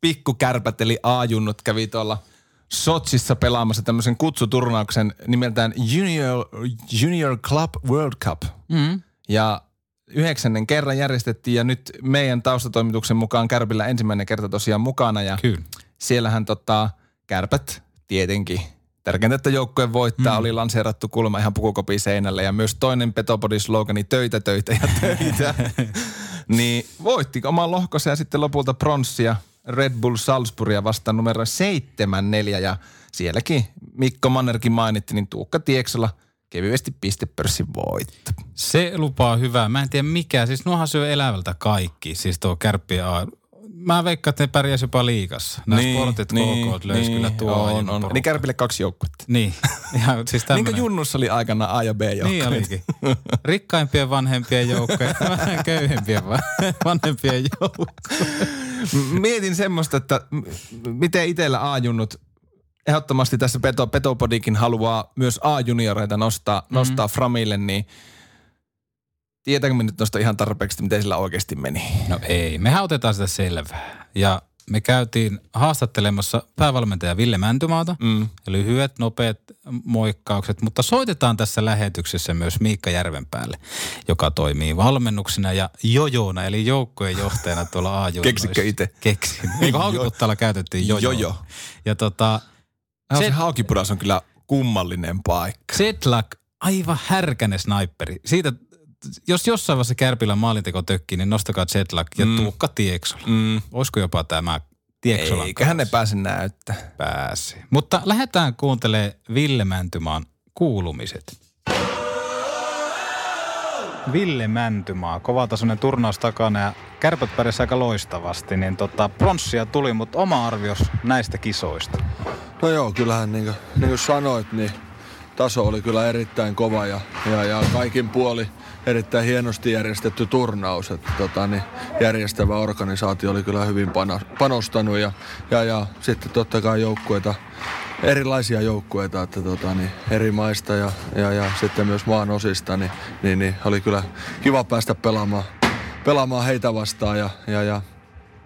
pikkukärpät eli A-junnut kävi tuolla Sotsissa pelaamassa tämmöisen kutsuturnauksen nimeltään Junior, Junior Club World Cup. Mm. Ja yhdeksännen kerran järjestettiin ja nyt meidän taustatoimituksen mukaan Kärpillä ensimmäinen kerta tosiaan mukana ja Kyllä. siellähän tota, Kärpät tietenkin tärkeintä, että joukkojen voittaa, mm. oli lanseerattu kulma ihan pukukopin seinälle ja myös toinen Petopodin slogani töitä, töitä ja töitä. niin voitti oman lohkonsa ja sitten lopulta pronssia Red Bull Salzburgia vastaan numero 7-4 ja sielläkin Mikko Mannerkin mainitti, niin Tuukka Tieksola kevyesti pistepörssin voitto. Se lupaa hyvää. Mä en tiedä mikä. Siis nuohan syö elävältä kaikki. Siis tuo kärppien A. Mä veikkaan, että ne pärjäs jopa liigassa. Nämä niin, sportit niin, KK löysi kyllä tuo on, on. Niin Kärpille kaksi joukkuetta. Niin. Ihan, siis Niin kuin Junnussa oli aikana A ja B joukkueet. Niin olikin. Rikkaimpien vanhempien joukko ja vähän köyhempien va- vanhempien joukko. Mietin semmoista, että miten itsellä A-junnut ehdottomasti tässä Peto, Petopodikin haluaa myös A-junioreita nostaa, mm-hmm. nostaa Framille, niin tietääkö me nyt ihan tarpeeksi, miten sillä oikeasti meni? No ei, mehän otetaan sitä selvää. Ja me käytiin haastattelemassa päävalmentaja Ville Mäntymaata. Mm. Lyhyet, nopeat moikkaukset, mutta soitetaan tässä lähetyksessä myös Miikka Järvenpäälle, joka toimii valmennuksena ja jojoona, eli joukkojen johtajana tuolla a Keksikö itse? Keksin. Niin kuin Haukiputtaalla käytettiin jojo. Jojo. Ja tota, Se, se Se- haukipudas on kyllä kummallinen paikka. Zedlak, aivan härkänen sniperi. Siitä, jos jossain vaiheessa Kärpillä maalinteko tökkii, niin nostakaa Zedlak ja Mm. Tuukka Tieksola. Mm. Olisiko jopa tämä Tieksolan Eiköhän ne kanssa? pääse näyttää. pääsi. Mutta lähdetään kuuntelemaan Ville Mäntymaan kuulumiset. Ville Mäntymaa, kovatasoinen turnaus takana ja kärpät pärjäsi aika loistavasti, niin tota, pronssia tuli, mutta oma arvios näistä kisoista. No joo, kyllähän niin kuin, niin kuin sanoit, niin taso oli kyllä erittäin kova ja, ja, ja kaikin puoli erittäin hienosti järjestetty turnaus. Että, tota, niin järjestävä organisaatio oli kyllä hyvin pano, panostanut ja, ja, ja sitten totta kai joukkueita erilaisia joukkueita, että tota, niin eri maista ja, ja, ja sitten myös maan osista, niin, niin, niin oli kyllä kiva päästä pelaamaan, pelaamaan heitä vastaan ja, ja, ja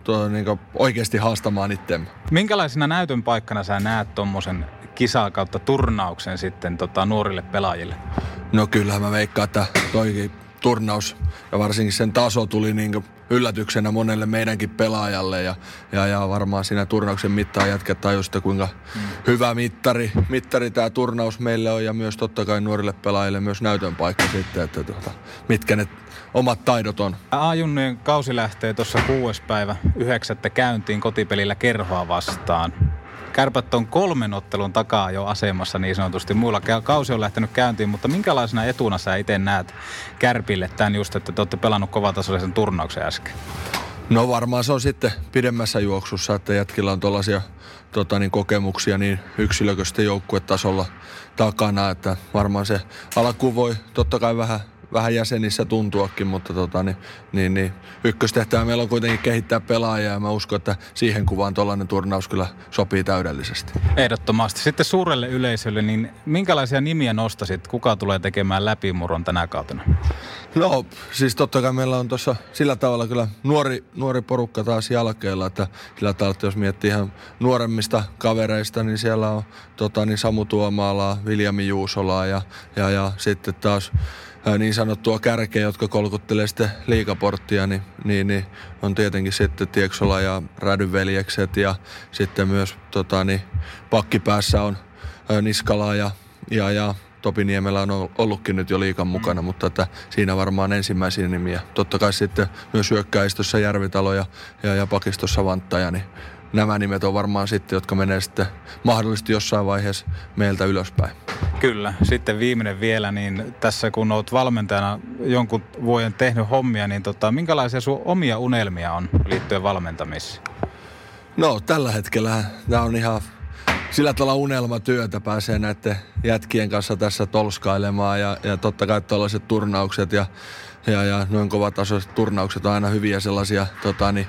tuo, niin oikeasti haastamaan itseämme. Minkälaisena näytön paikkana sä näet tuommoisen kisaa kautta turnauksen sitten tota, nuorille pelaajille? No kyllähän mä veikkaan, että toikin turnaus ja varsinkin sen taso tuli niin yllätyksenä monelle meidänkin pelaajalle ja, ja, ja varmaan siinä turnauksen mittaan jatket tajusitte kuinka mm. hyvä mittari, mittari tämä turnaus meille on ja myös totta kai nuorille pelaajille myös näytön paikka sitten, että tuota, mitkä ne omat taidot on. A-junnujen kausi lähtee tuossa kuudes päivä yhdeksättä käyntiin kotipelillä Kerhoa vastaan. Kärpät on kolmen ottelun takaa jo asemassa niin sanotusti. Muilla kausi on lähtenyt käyntiin, mutta minkälaisena etuna sä itse näet Kärpille tämän just, että te olette pelannut kovatasoisen turnauksen äsken? No varmaan se on sitten pidemmässä juoksussa, että jätkillä on tuollaisia tota, niin kokemuksia niin yksilököisten joukkuetasolla takana, että varmaan se alku voi totta kai vähän vähän jäsenissä tuntuakin, mutta tota, niin, niin, niin, ykköstehtävä meillä on kuitenkin kehittää pelaajia ja mä uskon, että siihen kuvaan tuollainen turnaus kyllä sopii täydellisesti. Ehdottomasti. Sitten suurelle yleisölle, niin minkälaisia nimiä nostasit? Kuka tulee tekemään läpimurron tänä kautena? No siis totta kai meillä on tuossa sillä tavalla kyllä nuori, nuori porukka taas jälkeellä, että sillä tavalla, että jos miettii ihan nuoremmista kavereista, niin siellä on tota, niin Samu Tuomaala, Viljami Juusolaa ja, ja, ja sitten taas niin sanottua kärkeä, jotka kolkuttelee sitten liikaporttia, niin, niin, niin on tietenkin sitten Tieksola ja Rädyveljekset ja sitten myös tota, niin, pakkipäässä on Niskala ja, ja, ja Topi Niemellä on ollutkin nyt jo liikan mukana, mutta että siinä varmaan ensimmäisiä nimiä. Totta kai sitten myös hyökkäistössä Järvitalo ja, ja, ja pakistossa Vanttaja, niin nämä nimet on varmaan sitten, jotka menee sitten mahdollisesti jossain vaiheessa meiltä ylöspäin. Kyllä. Sitten viimeinen vielä, niin tässä kun olet valmentajana jonkun vuoden tehnyt hommia, niin tota, minkälaisia sun omia unelmia on liittyen valmentamiseen? No tällä hetkellä tämä on ihan sillä tavalla unelmatyötä pääsee näiden jätkien kanssa tässä tolskailemaan ja, ja totta kai tällaiset turnaukset ja, ja, ja noin kovatasoiset turnaukset on aina hyviä sellaisia tota, niin,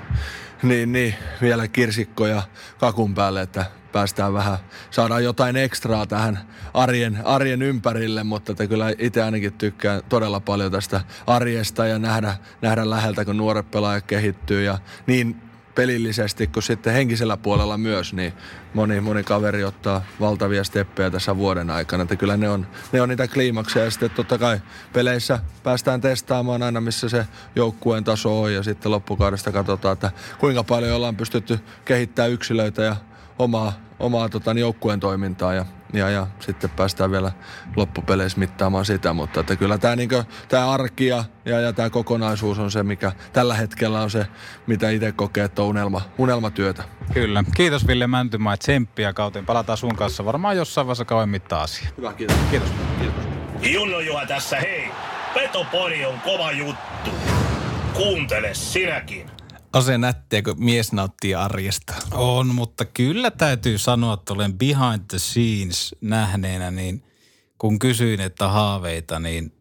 niin, niin, vielä kirsikkoja kakun päälle, että päästään vähän, saadaan jotain ekstraa tähän arjen, arjen ympärille, mutta että kyllä itse ainakin tykkään todella paljon tästä arjesta ja nähdä, nähdä läheltä, kun nuoret pelaajat kehittyy ja niin pelillisesti kuin sitten henkisellä puolella myös, niin moni, moni kaveri ottaa valtavia steppejä tässä vuoden aikana. Että kyllä ne on, ne on niitä kliimakseja ja sitten totta kai peleissä päästään testaamaan aina, missä se joukkueen taso on ja sitten loppukaudesta katsotaan, että kuinka paljon ollaan pystytty kehittämään yksilöitä ja omaa, omaa tota, joukkueen toimintaa ja, ja, ja, sitten päästään vielä loppupeleissä mittaamaan sitä, mutta että kyllä tämä niin tää arki ja, ja, ja tämä kokonaisuus on se, mikä tällä hetkellä on se, mitä itse kokee, että on unelma, unelmatyötä. Kyllä. Kiitos Ville Mäntymaa, tsemppiä kauteen. Palataan sun kanssa varmaan jossain vaiheessa kauemmin mittaa asia. Hyvä, kiitos. Kiitos. kiitos. Junno Juha tässä, hei! Petopori on kova juttu. Kuuntele sinäkin. On se nättiä, kun mies nauttii arjesta. On, mutta kyllä täytyy sanoa, että olen behind the scenes nähneenä, niin kun kysyin, että haaveita, niin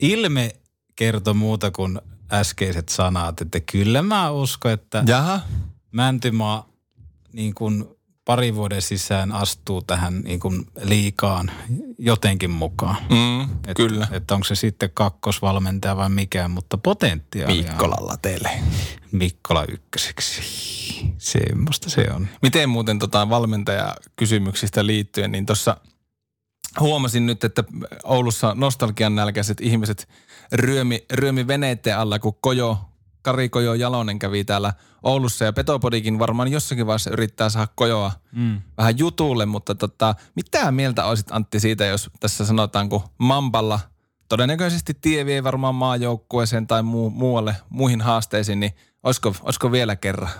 ilme kertoi muuta kuin äskeiset sanat, että kyllä mä uskon, että Jaha. Mäntymaa niin kuin pari vuoden sisään astuu tähän niin kuin liikaan jotenkin mukaan. Mm, Et, kyllä. Että onko se sitten kakkosvalmentaja vai mikä, mutta potentiaalia. Mikkolalla teille. Mikkola ykköseksi. Semmoista se on. Miten muuten tota valmentajakysymyksistä liittyen, niin tuossa huomasin nyt, että Oulussa nostalgian nälkäiset ihmiset ryömi, ryömi veneiden alla, kun Kojo, Kari Kojo Jalonen kävi täällä Oulussa ja Petopodikin varmaan jossakin vaiheessa yrittää saada Kojoa mm. vähän jutulle, mutta tota, mitä mieltä olisit Antti siitä, jos tässä sanotaan, kun Mampalla todennäköisesti tie vie varmaan maajoukkueeseen tai muu, muualle, muihin haasteisiin, niin olisiko, olisiko vielä kerran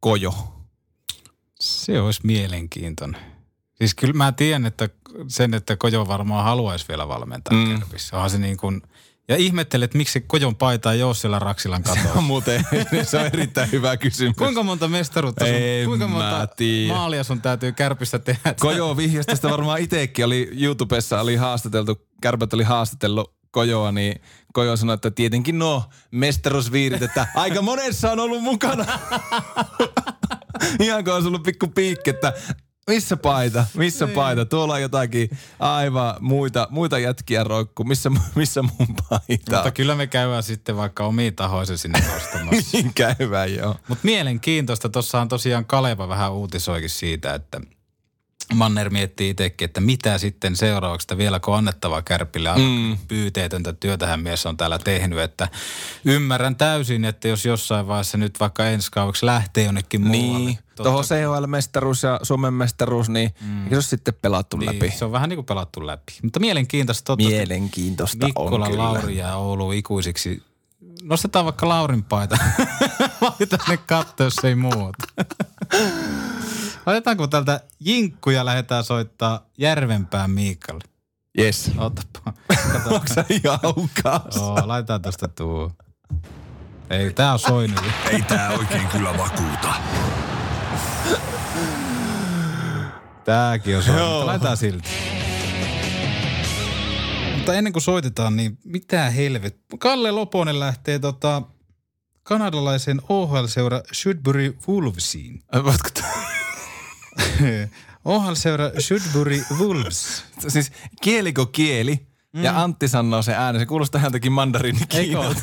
Kojo? Se olisi mielenkiintoinen. Siis kyllä mä tiedän, että sen, että Kojo varmaan haluaisi vielä valmentaa mm. Kärpissä. Onhan se niin kuin, ja ihmettelet, että miksi Kojon paita ei ole siellä Raksilan katossa. Se on muuten, se on erittäin hyvä kysymys. Kuinka monta mestaruutta sun, En kuinka monta tiedä. maalia sun täytyy Kärpissä tehdä? Kojo vihjasi tästä varmaan itsekin, oli YouTubessa oli haastateltu, Kärpät oli haastatellut Kojoa, niin Kojo sanoi, että tietenkin no mestarusviirit, että aika monessa on ollut mukana. Ihan kun olisi ollut pikku piikki, että Missä paita? Missä paita? Tuolla on jotakin aivan muita, muita jätkiä roikku. Missä, missä mun paita? Mutta kyllä me käydään sitten vaikka omiin tahoisen sinne nostamassa. Niin käyvää, joo. Mutta mielenkiintoista, tuossahan tosiaan Kaleva vähän uutisoikin siitä, että Manner miettii itsekin, että mitä sitten seuraavaksi, että vieläkö on annettavaa kärpille. Mm. Pyyteetöntä työtähän mies on täällä tehnyt, että ymmärrän täysin, että jos jossain vaiheessa nyt vaikka ensi kaudeksi lähtee jonnekin muualle. Niin, tuohon CHL-mestaruus ja Suomen mestaruus, niin mm. eikö se ole sitten pelattu niin, läpi? Se on vähän niin kuin pelattu läpi. Mutta mielenkiintoista totta. Mielenkiintoista on Mikkola, kyllä. Lauri ja Oulu ikuisiksi. Nostetaan vaikka Laurin paita. Valitaan ne katto, jos ei muuta. Otetaanko tältä jinkkuja lähdetään soittaa Järvenpään Miikalle? Yes. Otapa. Onko sä ihan? Oo, laitetaan tosta tuo. Ei, tää on soinut. Ei tää oikein kyllä vakuuta. Tääkin on soinut. Laitetaan silti. Mutta ennen kuin soitetaan, niin mitä helvet. Kalle Loponen lähtee tota, kanadalaisen OHL-seura Sudbury Wolvesiin. Voitko t- OHL-seura Sudbury Wolves. siis kieliko kieli mm. ja Antti sanoo sen äänen. Se kuulostaa jotenkin mandariini Eikö ole?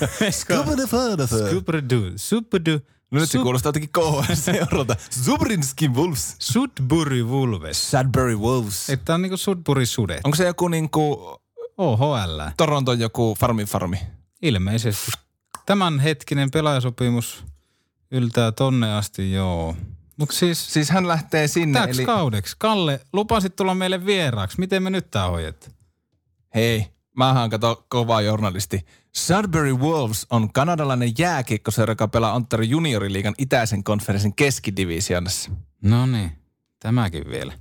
Superdu. Superdu. No nyt se kuulostaa jotenkin KHL-seuralta. Zubrinskin Wolves. Sudbury Wolves. Sudbury Wolves. Että on niinku Sudbury Sudet. Onko se joku niinku OHL. Toronton joku farmi farmi? Ilmeisesti. Tämän hetkinen pelaajasopimus yltää tonne asti, joo. Mutta siis Siis hän lähtee sinne. täksi eli... kaudeksi. Kalle, lupasit tulla meille vieraaksi. Miten me nyt tää hoidet? Hei, mähän kato kova journalisti. Sudbury Wolves on kanadalainen jääkiekkoseura, joka pelaa Ontario junioriliigan itäisen konferenssin keskidivisionassa. No niin, tämäkin vielä.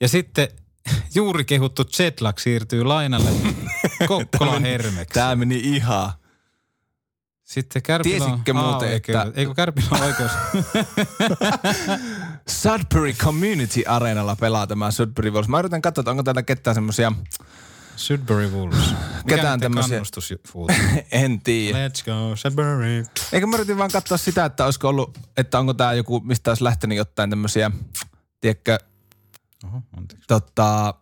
Ja sitten juuri kehuttu Jetlag siirtyy lainalle Kokkolan Hermeksi. Tää meni ihan. Sitten Kärpillä on Tiesitkö muuten, A-oikeudet. että- Eikö Kärpillä on oikeus? Sudbury Community Areenalla pelaa tämä Sudbury Wolves. Mä yritän katsoa, että onko täällä ketään semmosia, Sudbury Wolves. Mikä Ketään kannustus en tiedä. Let's go, Sudbury. Eikö mä yritin vaan katsoa sitä, että olisiko ollut, että onko tää joku, mistä olisi lähtenyt jotain tämmösiä, tiedätkö, Oho, anteeksi. tota,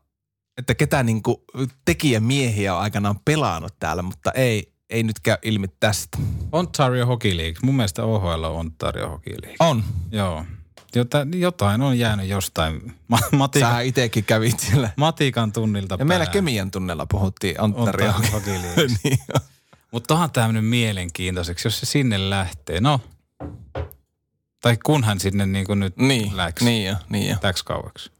että ketä niinku tekijämiehiä on aikanaan pelannut täällä, mutta ei, ei nyt käy ilmi tästä. Ontario Hockey League. Mun mielestä OHL on Ontario Hockey League. On. Joo. Jota, jotain on jäänyt jostain Ma- matikan, Sähän itekin kävit siellä. matikan tunnilta Ja meillä päähän. kemian tunnella puhuttiin Ontario. Ontario Hockey League. niin on. Mutta onhan tämä mennyt mielenkiintoiseksi, jos se sinne lähtee. No, tai kunhan sinne niin kuin nyt Niin, läksi niin jo, niin jo. täksi kauaksi.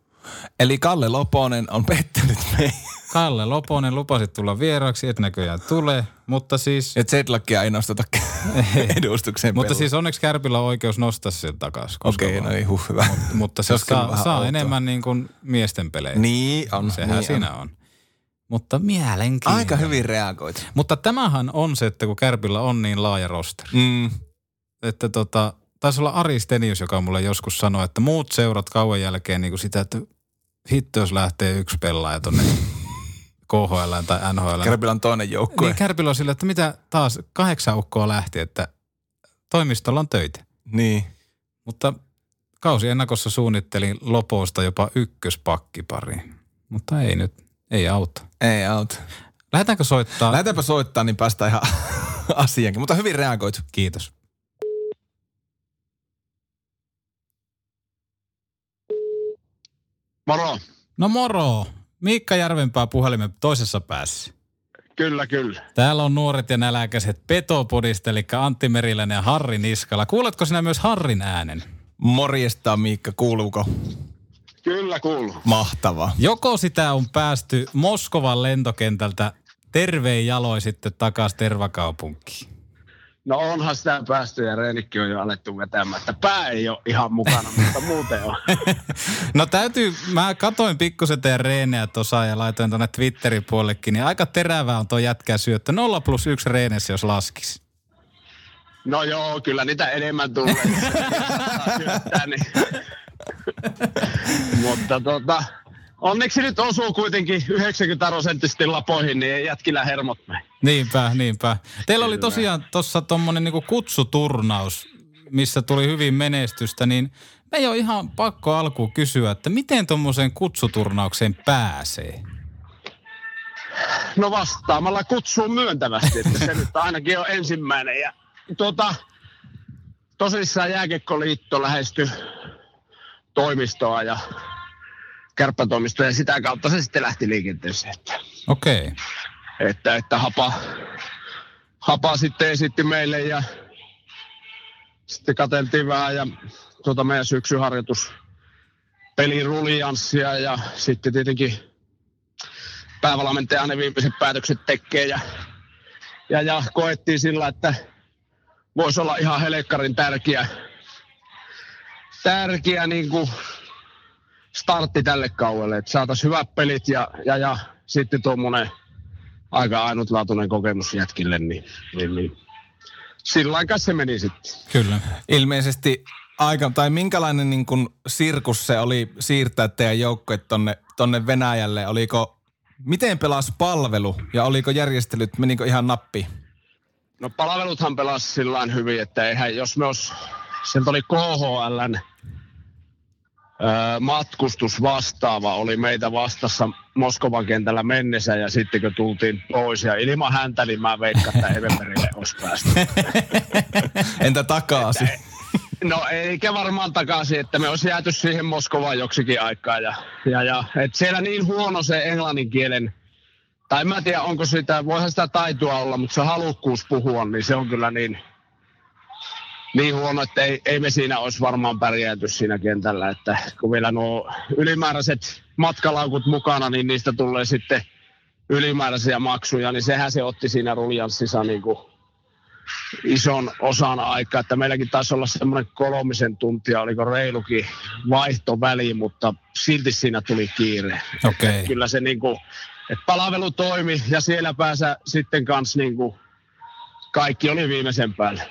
Eli Kalle Loponen on pettänyt meitä. Kalle Loponen lupasi tulla vieraaksi, et näköjään tule, mutta siis, Ja Zedlakia ei nosteta edustukseen mutta siis onneksi Kärpillä on oikeus nostaa sen takaisin. Okei, vaan. no niin, huh, hyvä. Mutta Se se saa, saa outoa. enemmän niin kuin miesten pelejä. Niin on. Sehän niin siinä on. Mutta mielenkiintoinen. Aika hyvin reagoit. Mutta tämähän on se, että kun Kärpillä on niin laaja roster, Mm. että tota, taisi olla Ari Stenius, joka mulle joskus sanoi, että muut seurat kauan jälkeen niin kuin sitä, että hitto jos lähtee yksi pelaaja tonne KHL tai NHL. Kärpillä on toinen joukkue. Niin Kärpillä on sillä, että mitä taas kahdeksan ukkoa lähti, että toimistolla on töitä. Niin. Mutta kausi ennakossa suunnittelin Loposta jopa ykköspakkipariin. Mutta ei nyt, ei auta. Ei auta. Lähdetäänkö soittaa? Lähdetäänpä soittaa, niin päästään ihan asiankin. Mutta hyvin reagoit. Kiitos. Moro. No moro! Miikka Järvenpää puhelimen toisessa päässä. Kyllä, kyllä. Täällä on nuoret ja näläkäiset Petopodista, eli Antti Meriläinen ja Harri Niskala. Kuuletko sinä myös Harrin äänen? Morjesta Miikka, kuuluuko? Kyllä kuuluu. Mahtava. Joko sitä on päästy Moskovan lentokentältä tervein jaloin sitten takaisin Tervakaupunkiin? No onhan sitä päästy ja reenikki on jo alettu vetämään. Että pää ei ole ihan mukana, mutta muuten on. No täytyy, mä katoin pikkusen teidän reenejä tuossa ja laitoin tuonne Twitterin puolellekin, niin aika terävää on tuo jätkää syöttö. 0 plus 1 reenessä, jos laskisi. No joo, kyllä niitä enemmän tulee. Syöttää, niin. Mutta tota, onneksi nyt osuu kuitenkin 90 prosenttisesti lapoihin, niin ei jätkillä hermot mene. Niinpä, niinpä. Teillä oli tosiaan tuossa tuommoinen niinku kutsuturnaus, missä tuli hyvin menestystä, niin ei ole ihan pakko alkuun kysyä, että miten tuommoiseen kutsuturnaukseen pääsee? No vastaamalla kutsuun myöntävästi, että se nyt ainakin on ensimmäinen. Ja tuota, tosissaan Jääkekkoliitto lähestyi toimistoa ja kärppätoimistoa ja sitä kautta se sitten lähti liikenteeseen. Okei. Okay. Että, että hapa, hapa sitten esitti meille ja sitten katseltiin vähän ja tuota meidän syksyharjoitus pelin rulianssia ja sitten tietenkin päävalmentaja ne viimeiset päätökset tekee ja, ja, ja koettiin sillä, että voisi olla ihan helekkarin tärkeä, tärkeä niin kuin startti tälle kauelle, että saataisiin hyvät pelit ja, ja, ja sitten tuommoinen aika ainutlaatuinen kokemus jätkille, niin, niin, niin. sillä aikaa se meni sitten. Kyllä. Ilmeisesti aika, tai minkälainen niin kuin sirkus se oli siirtää teidän joukkueet tonne, tonne Venäjälle? Oliko, miten pelas palvelu ja oliko järjestelyt, menikö ihan nappi? No palveluthan pelasi sillä hyvin, että eihän, jos me os, sieltä oli KHLn öö, matkustus vastaava, oli meitä vastassa Moskovan kentällä mennessä ja sitten kun tultiin pois ja ilman häntä, niin mä veikkaan, että Evenberille olisi päästy. Entä takaisin? No eikä varmaan takaisin, että me olisi jääty siihen Moskovaan joksikin aikaa. Ja, ja, ja et siellä niin huono se englannin kielen, tai mä en tiedä onko sitä, voihan sitä taitoa olla, mutta se halukkuus puhua, niin se on kyllä niin, niin huono, että ei, ei me siinä olisi varmaan pärjääty siinä kentällä. Että kun vielä nuo ylimääräiset matkalaukut mukana, niin niistä tulee sitten ylimääräisiä maksuja, niin sehän se otti siinä ruljanssissa niin kuin ison osan aikaa, että meilläkin taisi olla semmoinen kolmisen tuntia, oliko reilukin vaihtoväli, mutta silti siinä tuli kiire. Okay. Kyllä se niinku, että palvelu toimi ja siellä pääsä sitten kanssa niinku, kaikki oli viimeisen päälle.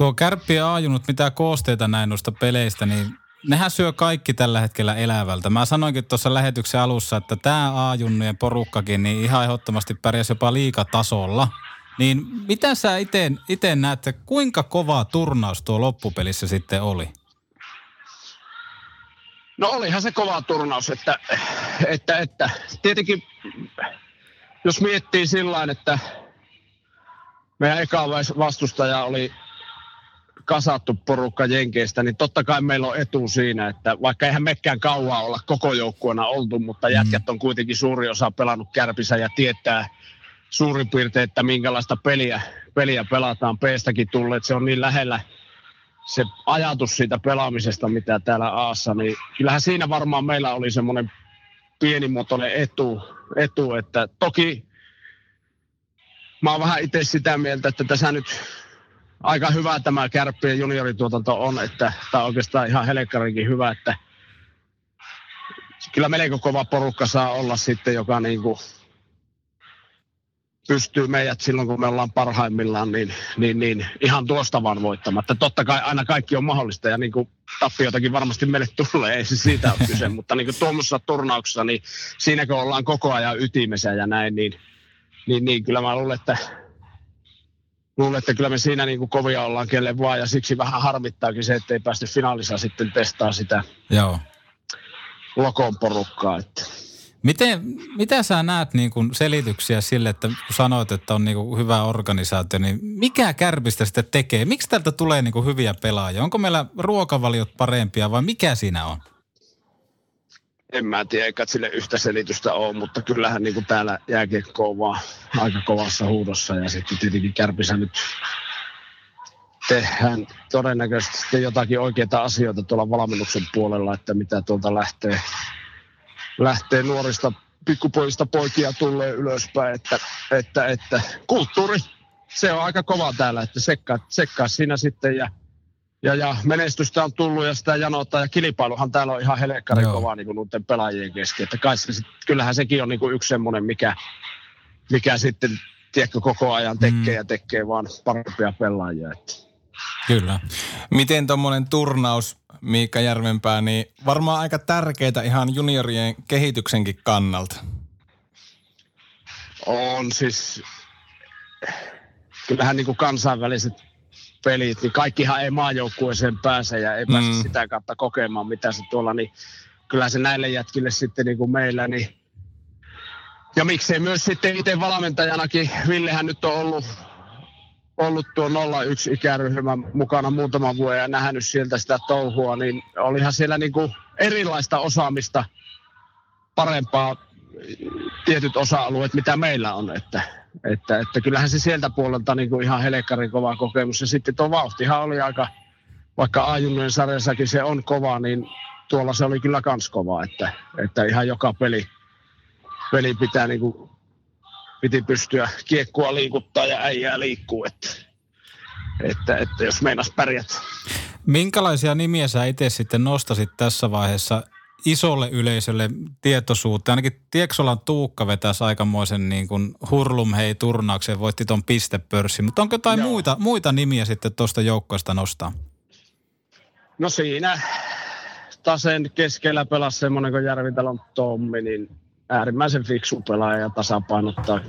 Tuo kärppi ja aajunut, mitä koosteita näin noista peleistä, niin nehän syö kaikki tällä hetkellä elävältä. Mä sanoinkin tuossa lähetyksen alussa, että tämä aajunnujen porukkakin niin ihan ehdottomasti pärjäsi jopa liikatasolla. Niin mitä sä itse näet, kuinka kova turnaus tuo loppupelissä sitten oli? No olihan se kova turnaus, että, että, että tietenkin jos miettii sillä että meidän eka vastustaja oli kasattu porukka Jenkeistä, niin totta kai meillä on etu siinä, että vaikka eihän mekään kauan olla koko joukkueena oltu, mutta jätkät on kuitenkin suuri osa pelannut kärpissä ja tietää suurin piirtein, että minkälaista peliä, peliä pelataan. Peestäkin tulleet, se on niin lähellä se ajatus siitä pelaamisesta, mitä täällä Aassa, niin kyllähän siinä varmaan meillä oli semmoinen pienimuotoinen etu, etu, että toki mä oon vähän itse sitä mieltä, että tässä nyt aika hyvä tämä kärppien juniorituotanto on, että tämä on oikeastaan ihan helekkarinkin hyvä, että kyllä melko kova porukka saa olla sitten, joka niin kuin pystyy meidät silloin, kun me ollaan parhaimmillaan, niin, niin, niin ihan tuosta vaan voittamatta. Totta kai aina kaikki on mahdollista ja niin kuin tappiotakin varmasti meille tulee, ei se siitä ole kyse, mutta niin kuin tuommoisessa turnauksessa, niin siinä kun ollaan koko ajan ytimessä ja näin, niin, niin, niin kyllä mä luulen, että luulen, että kyllä me siinä niin kuin kovia ollaan kelle vaan ja siksi vähän harmittaakin se, että ei päästy finaalissa sitten testaa sitä Joo. lokon porukkaa. Että. Miten, mitä sä näet niin kuin selityksiä sille, että kun sanoit, että on niin kuin hyvä organisaatio, niin mikä kärpistä sitten tekee? Miksi täältä tulee niin kuin hyviä pelaajia? Onko meillä ruokavaliot parempia vai mikä siinä on? En mä tiedä, eikä sille yhtä selitystä ole, mutta kyllähän niin kuin täällä jääkiekko on vaan aika kovassa huudossa ja sitten tietenkin kärpissä nyt tehdään todennäköisesti jotakin oikeita asioita tuolla valmennuksen puolella, että mitä tuolta lähtee lähtee nuorista pikkupojista poikia tulee ylöspäin, että, että, että kulttuuri, se on aika kova täällä, että sekkaa, sekkaa siinä sitten ja, ja, ja menestystä on tullut ja sitä janota ja kilpailuhan täällä on ihan helekkarin kova niin kuin pelaajien kesken, että kai se, kyllähän sekin on niin kuin yksi semmoinen, mikä, mikä sitten tiedätkö, koko ajan tekee mm. ja tekee vaan parempia pelaajia. Että. Kyllä. Miten tuommoinen turnaus, Miikka Järvenpää, niin varmaan aika tärkeitä ihan juniorien kehityksenkin kannalta. On siis, kyllähän niin kuin kansainväliset pelit, niin kaikkihan ei maajoukkueeseen pääse ja ei pääse Mm. sitä kautta kokemaan, mitä se tuolla, niin kyllä se näille jätkille sitten niin kuin meillä, niin ja miksei myös sitten itse valmentajanakin, Villehän nyt on ollut, ollut tuo 01 ikäryhmä mukana muutaman vuoden ja nähnyt sieltä sitä touhua, niin olihan siellä niin kuin erilaista osaamista parempaa tietyt osa-alueet, mitä meillä on. Että, että, että kyllähän se sieltä puolelta niin kuin ihan helekkarin kova kokemus. Ja sitten tuo vauhtihan oli aika, vaikka Ajunnojen sarjassakin se on kova, niin tuolla se oli kyllä kans kova. Että, että ihan joka peli, peli pitää niin kuin, piti pystyä kiekkua liikuttaa ja äijää liikkuu. Että, että, että jos meinas pärjätä. Minkälaisia nimiä sä itse sitten nostasit tässä vaiheessa isolle yleisölle tietoisuutta? Ainakin Tieksolan Tuukka vetäisi aikamoisen niin kuin hurlum hei turnauksen, voitti ton pistepörssin. Mutta onko jotain Joo. muita, muita nimiä sitten tuosta joukkoista nostaa? No siinä tasen keskellä pelasi semmoinen kuin Järvitalon Tommi, niin äärimmäisen fiksu pelaaja ja tasapainottaa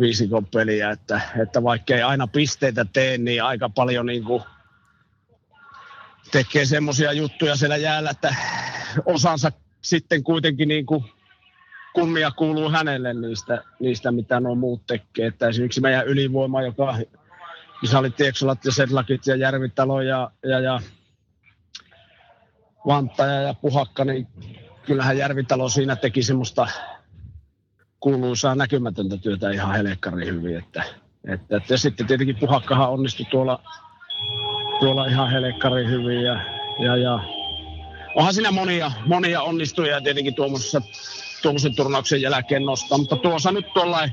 viisikon peliä, että, että vaikka ei aina pisteitä tee, niin aika paljon niin kuin tekee semmoisia juttuja siellä jäällä, että osansa sitten kuitenkin niin kuin kunnia kuuluu hänelle niistä, niistä, mitä nuo muut tekee. Että esimerkiksi meidän ylivoima, joka missä oli Tieksolat ja Sedlakit ja Järvitalo ja, ja, ja Vanttaja ja Puhakka, niin kyllähän Järvitalo siinä teki semmoista kuuluisaa näkymätöntä työtä ihan helekkarin hyvin. Että, että, että, ja sitten tietenkin Puhakkahan onnistui tuolla, tuolla ihan helekkarin hyvin ja, ja, ja onhan siinä monia, monia onnistujia tietenkin tuommoisessa tuommoisen turnauksen jälkeen nostaa, mutta tuossa nyt tuollain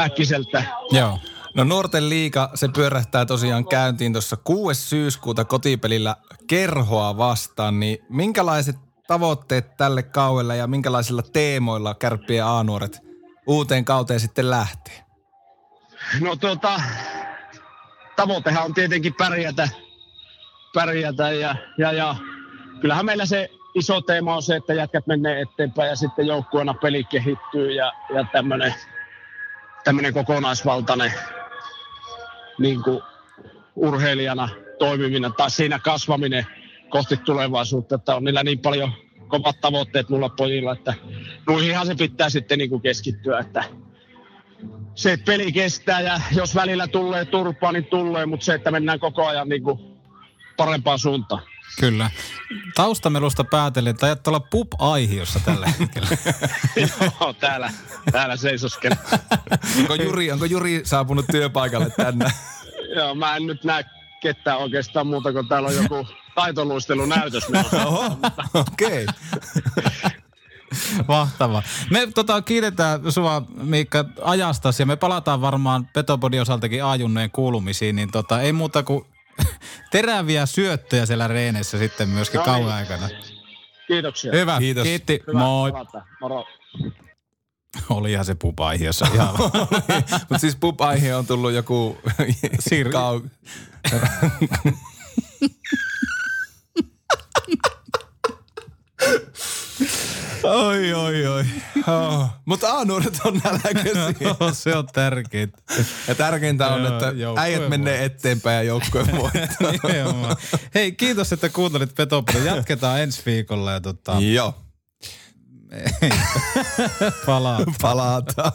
äkkiseltä Joo. No nuorten liiga, se pyörähtää tosiaan käyntiin tuossa 6. syyskuuta kotipelillä kerhoa vastaan, niin minkälaiset tavoitteet tälle kauelle ja minkälaisilla teemoilla kärppien A-nuoret uuteen kauteen sitten lähtee? No tuota, tavoitehan on tietenkin pärjätä, pärjätä ja, ja, ja kyllähän meillä se iso teema on se, että jätkät menee eteenpäin ja sitten joukkueena peli kehittyy ja, ja tämmöinen kokonaisvaltainen niin kuin urheilijana toimiminen tai siinä kasvaminen kohti tulevaisuutta, että on niillä niin paljon kovat tavoitteet mulla pojilla, että nuihinhan se pitää sitten niin kuin keskittyä, että se, peli kestää ja jos välillä tulee turpaa, niin tulee, mutta se, että mennään koko ajan niin kuin parempaan suuntaan. Kyllä. Taustamelusta päätellen, että ajat olla pup-aihiossa tällä hetkellä. Joo, täällä, täällä seisoskelen. Onko Juri, onko Juri saapunut työpaikalle tänne? Joo, mä en nyt näe ketään oikeastaan muuta kuin täällä on joku taitoluistelunäytös. Oho, okei. Mahtavaa. Me tota, kiitetään sua Miikka ajastasi ja me palataan varmaan Petopodin osaltakin aajunnojen kuulumisiin, niin tota, ei muuta kuin teräviä syöttöjä siellä reeneissä sitten myöskin No no niin. kauan aikana. Kiitoksia. Hyvä, Kiitos. kiitti, Hyvä, moi. Moro. Olihan se pupa-aihiossa ihan Mutta siis pup-aihe on tullut joku Sir- kau... oi, oi, oi. Oh. Mutta A-nuoret on nälkäisiä. No, se on tärkeintä. Ja tärkeintä on, että äijät menee eteenpäin ja joukkue voittaa. Hei, kiitos, että kuuntelit Petopodin. Jatketaan ensi viikolla ja tota, Joo, palaa. palataan.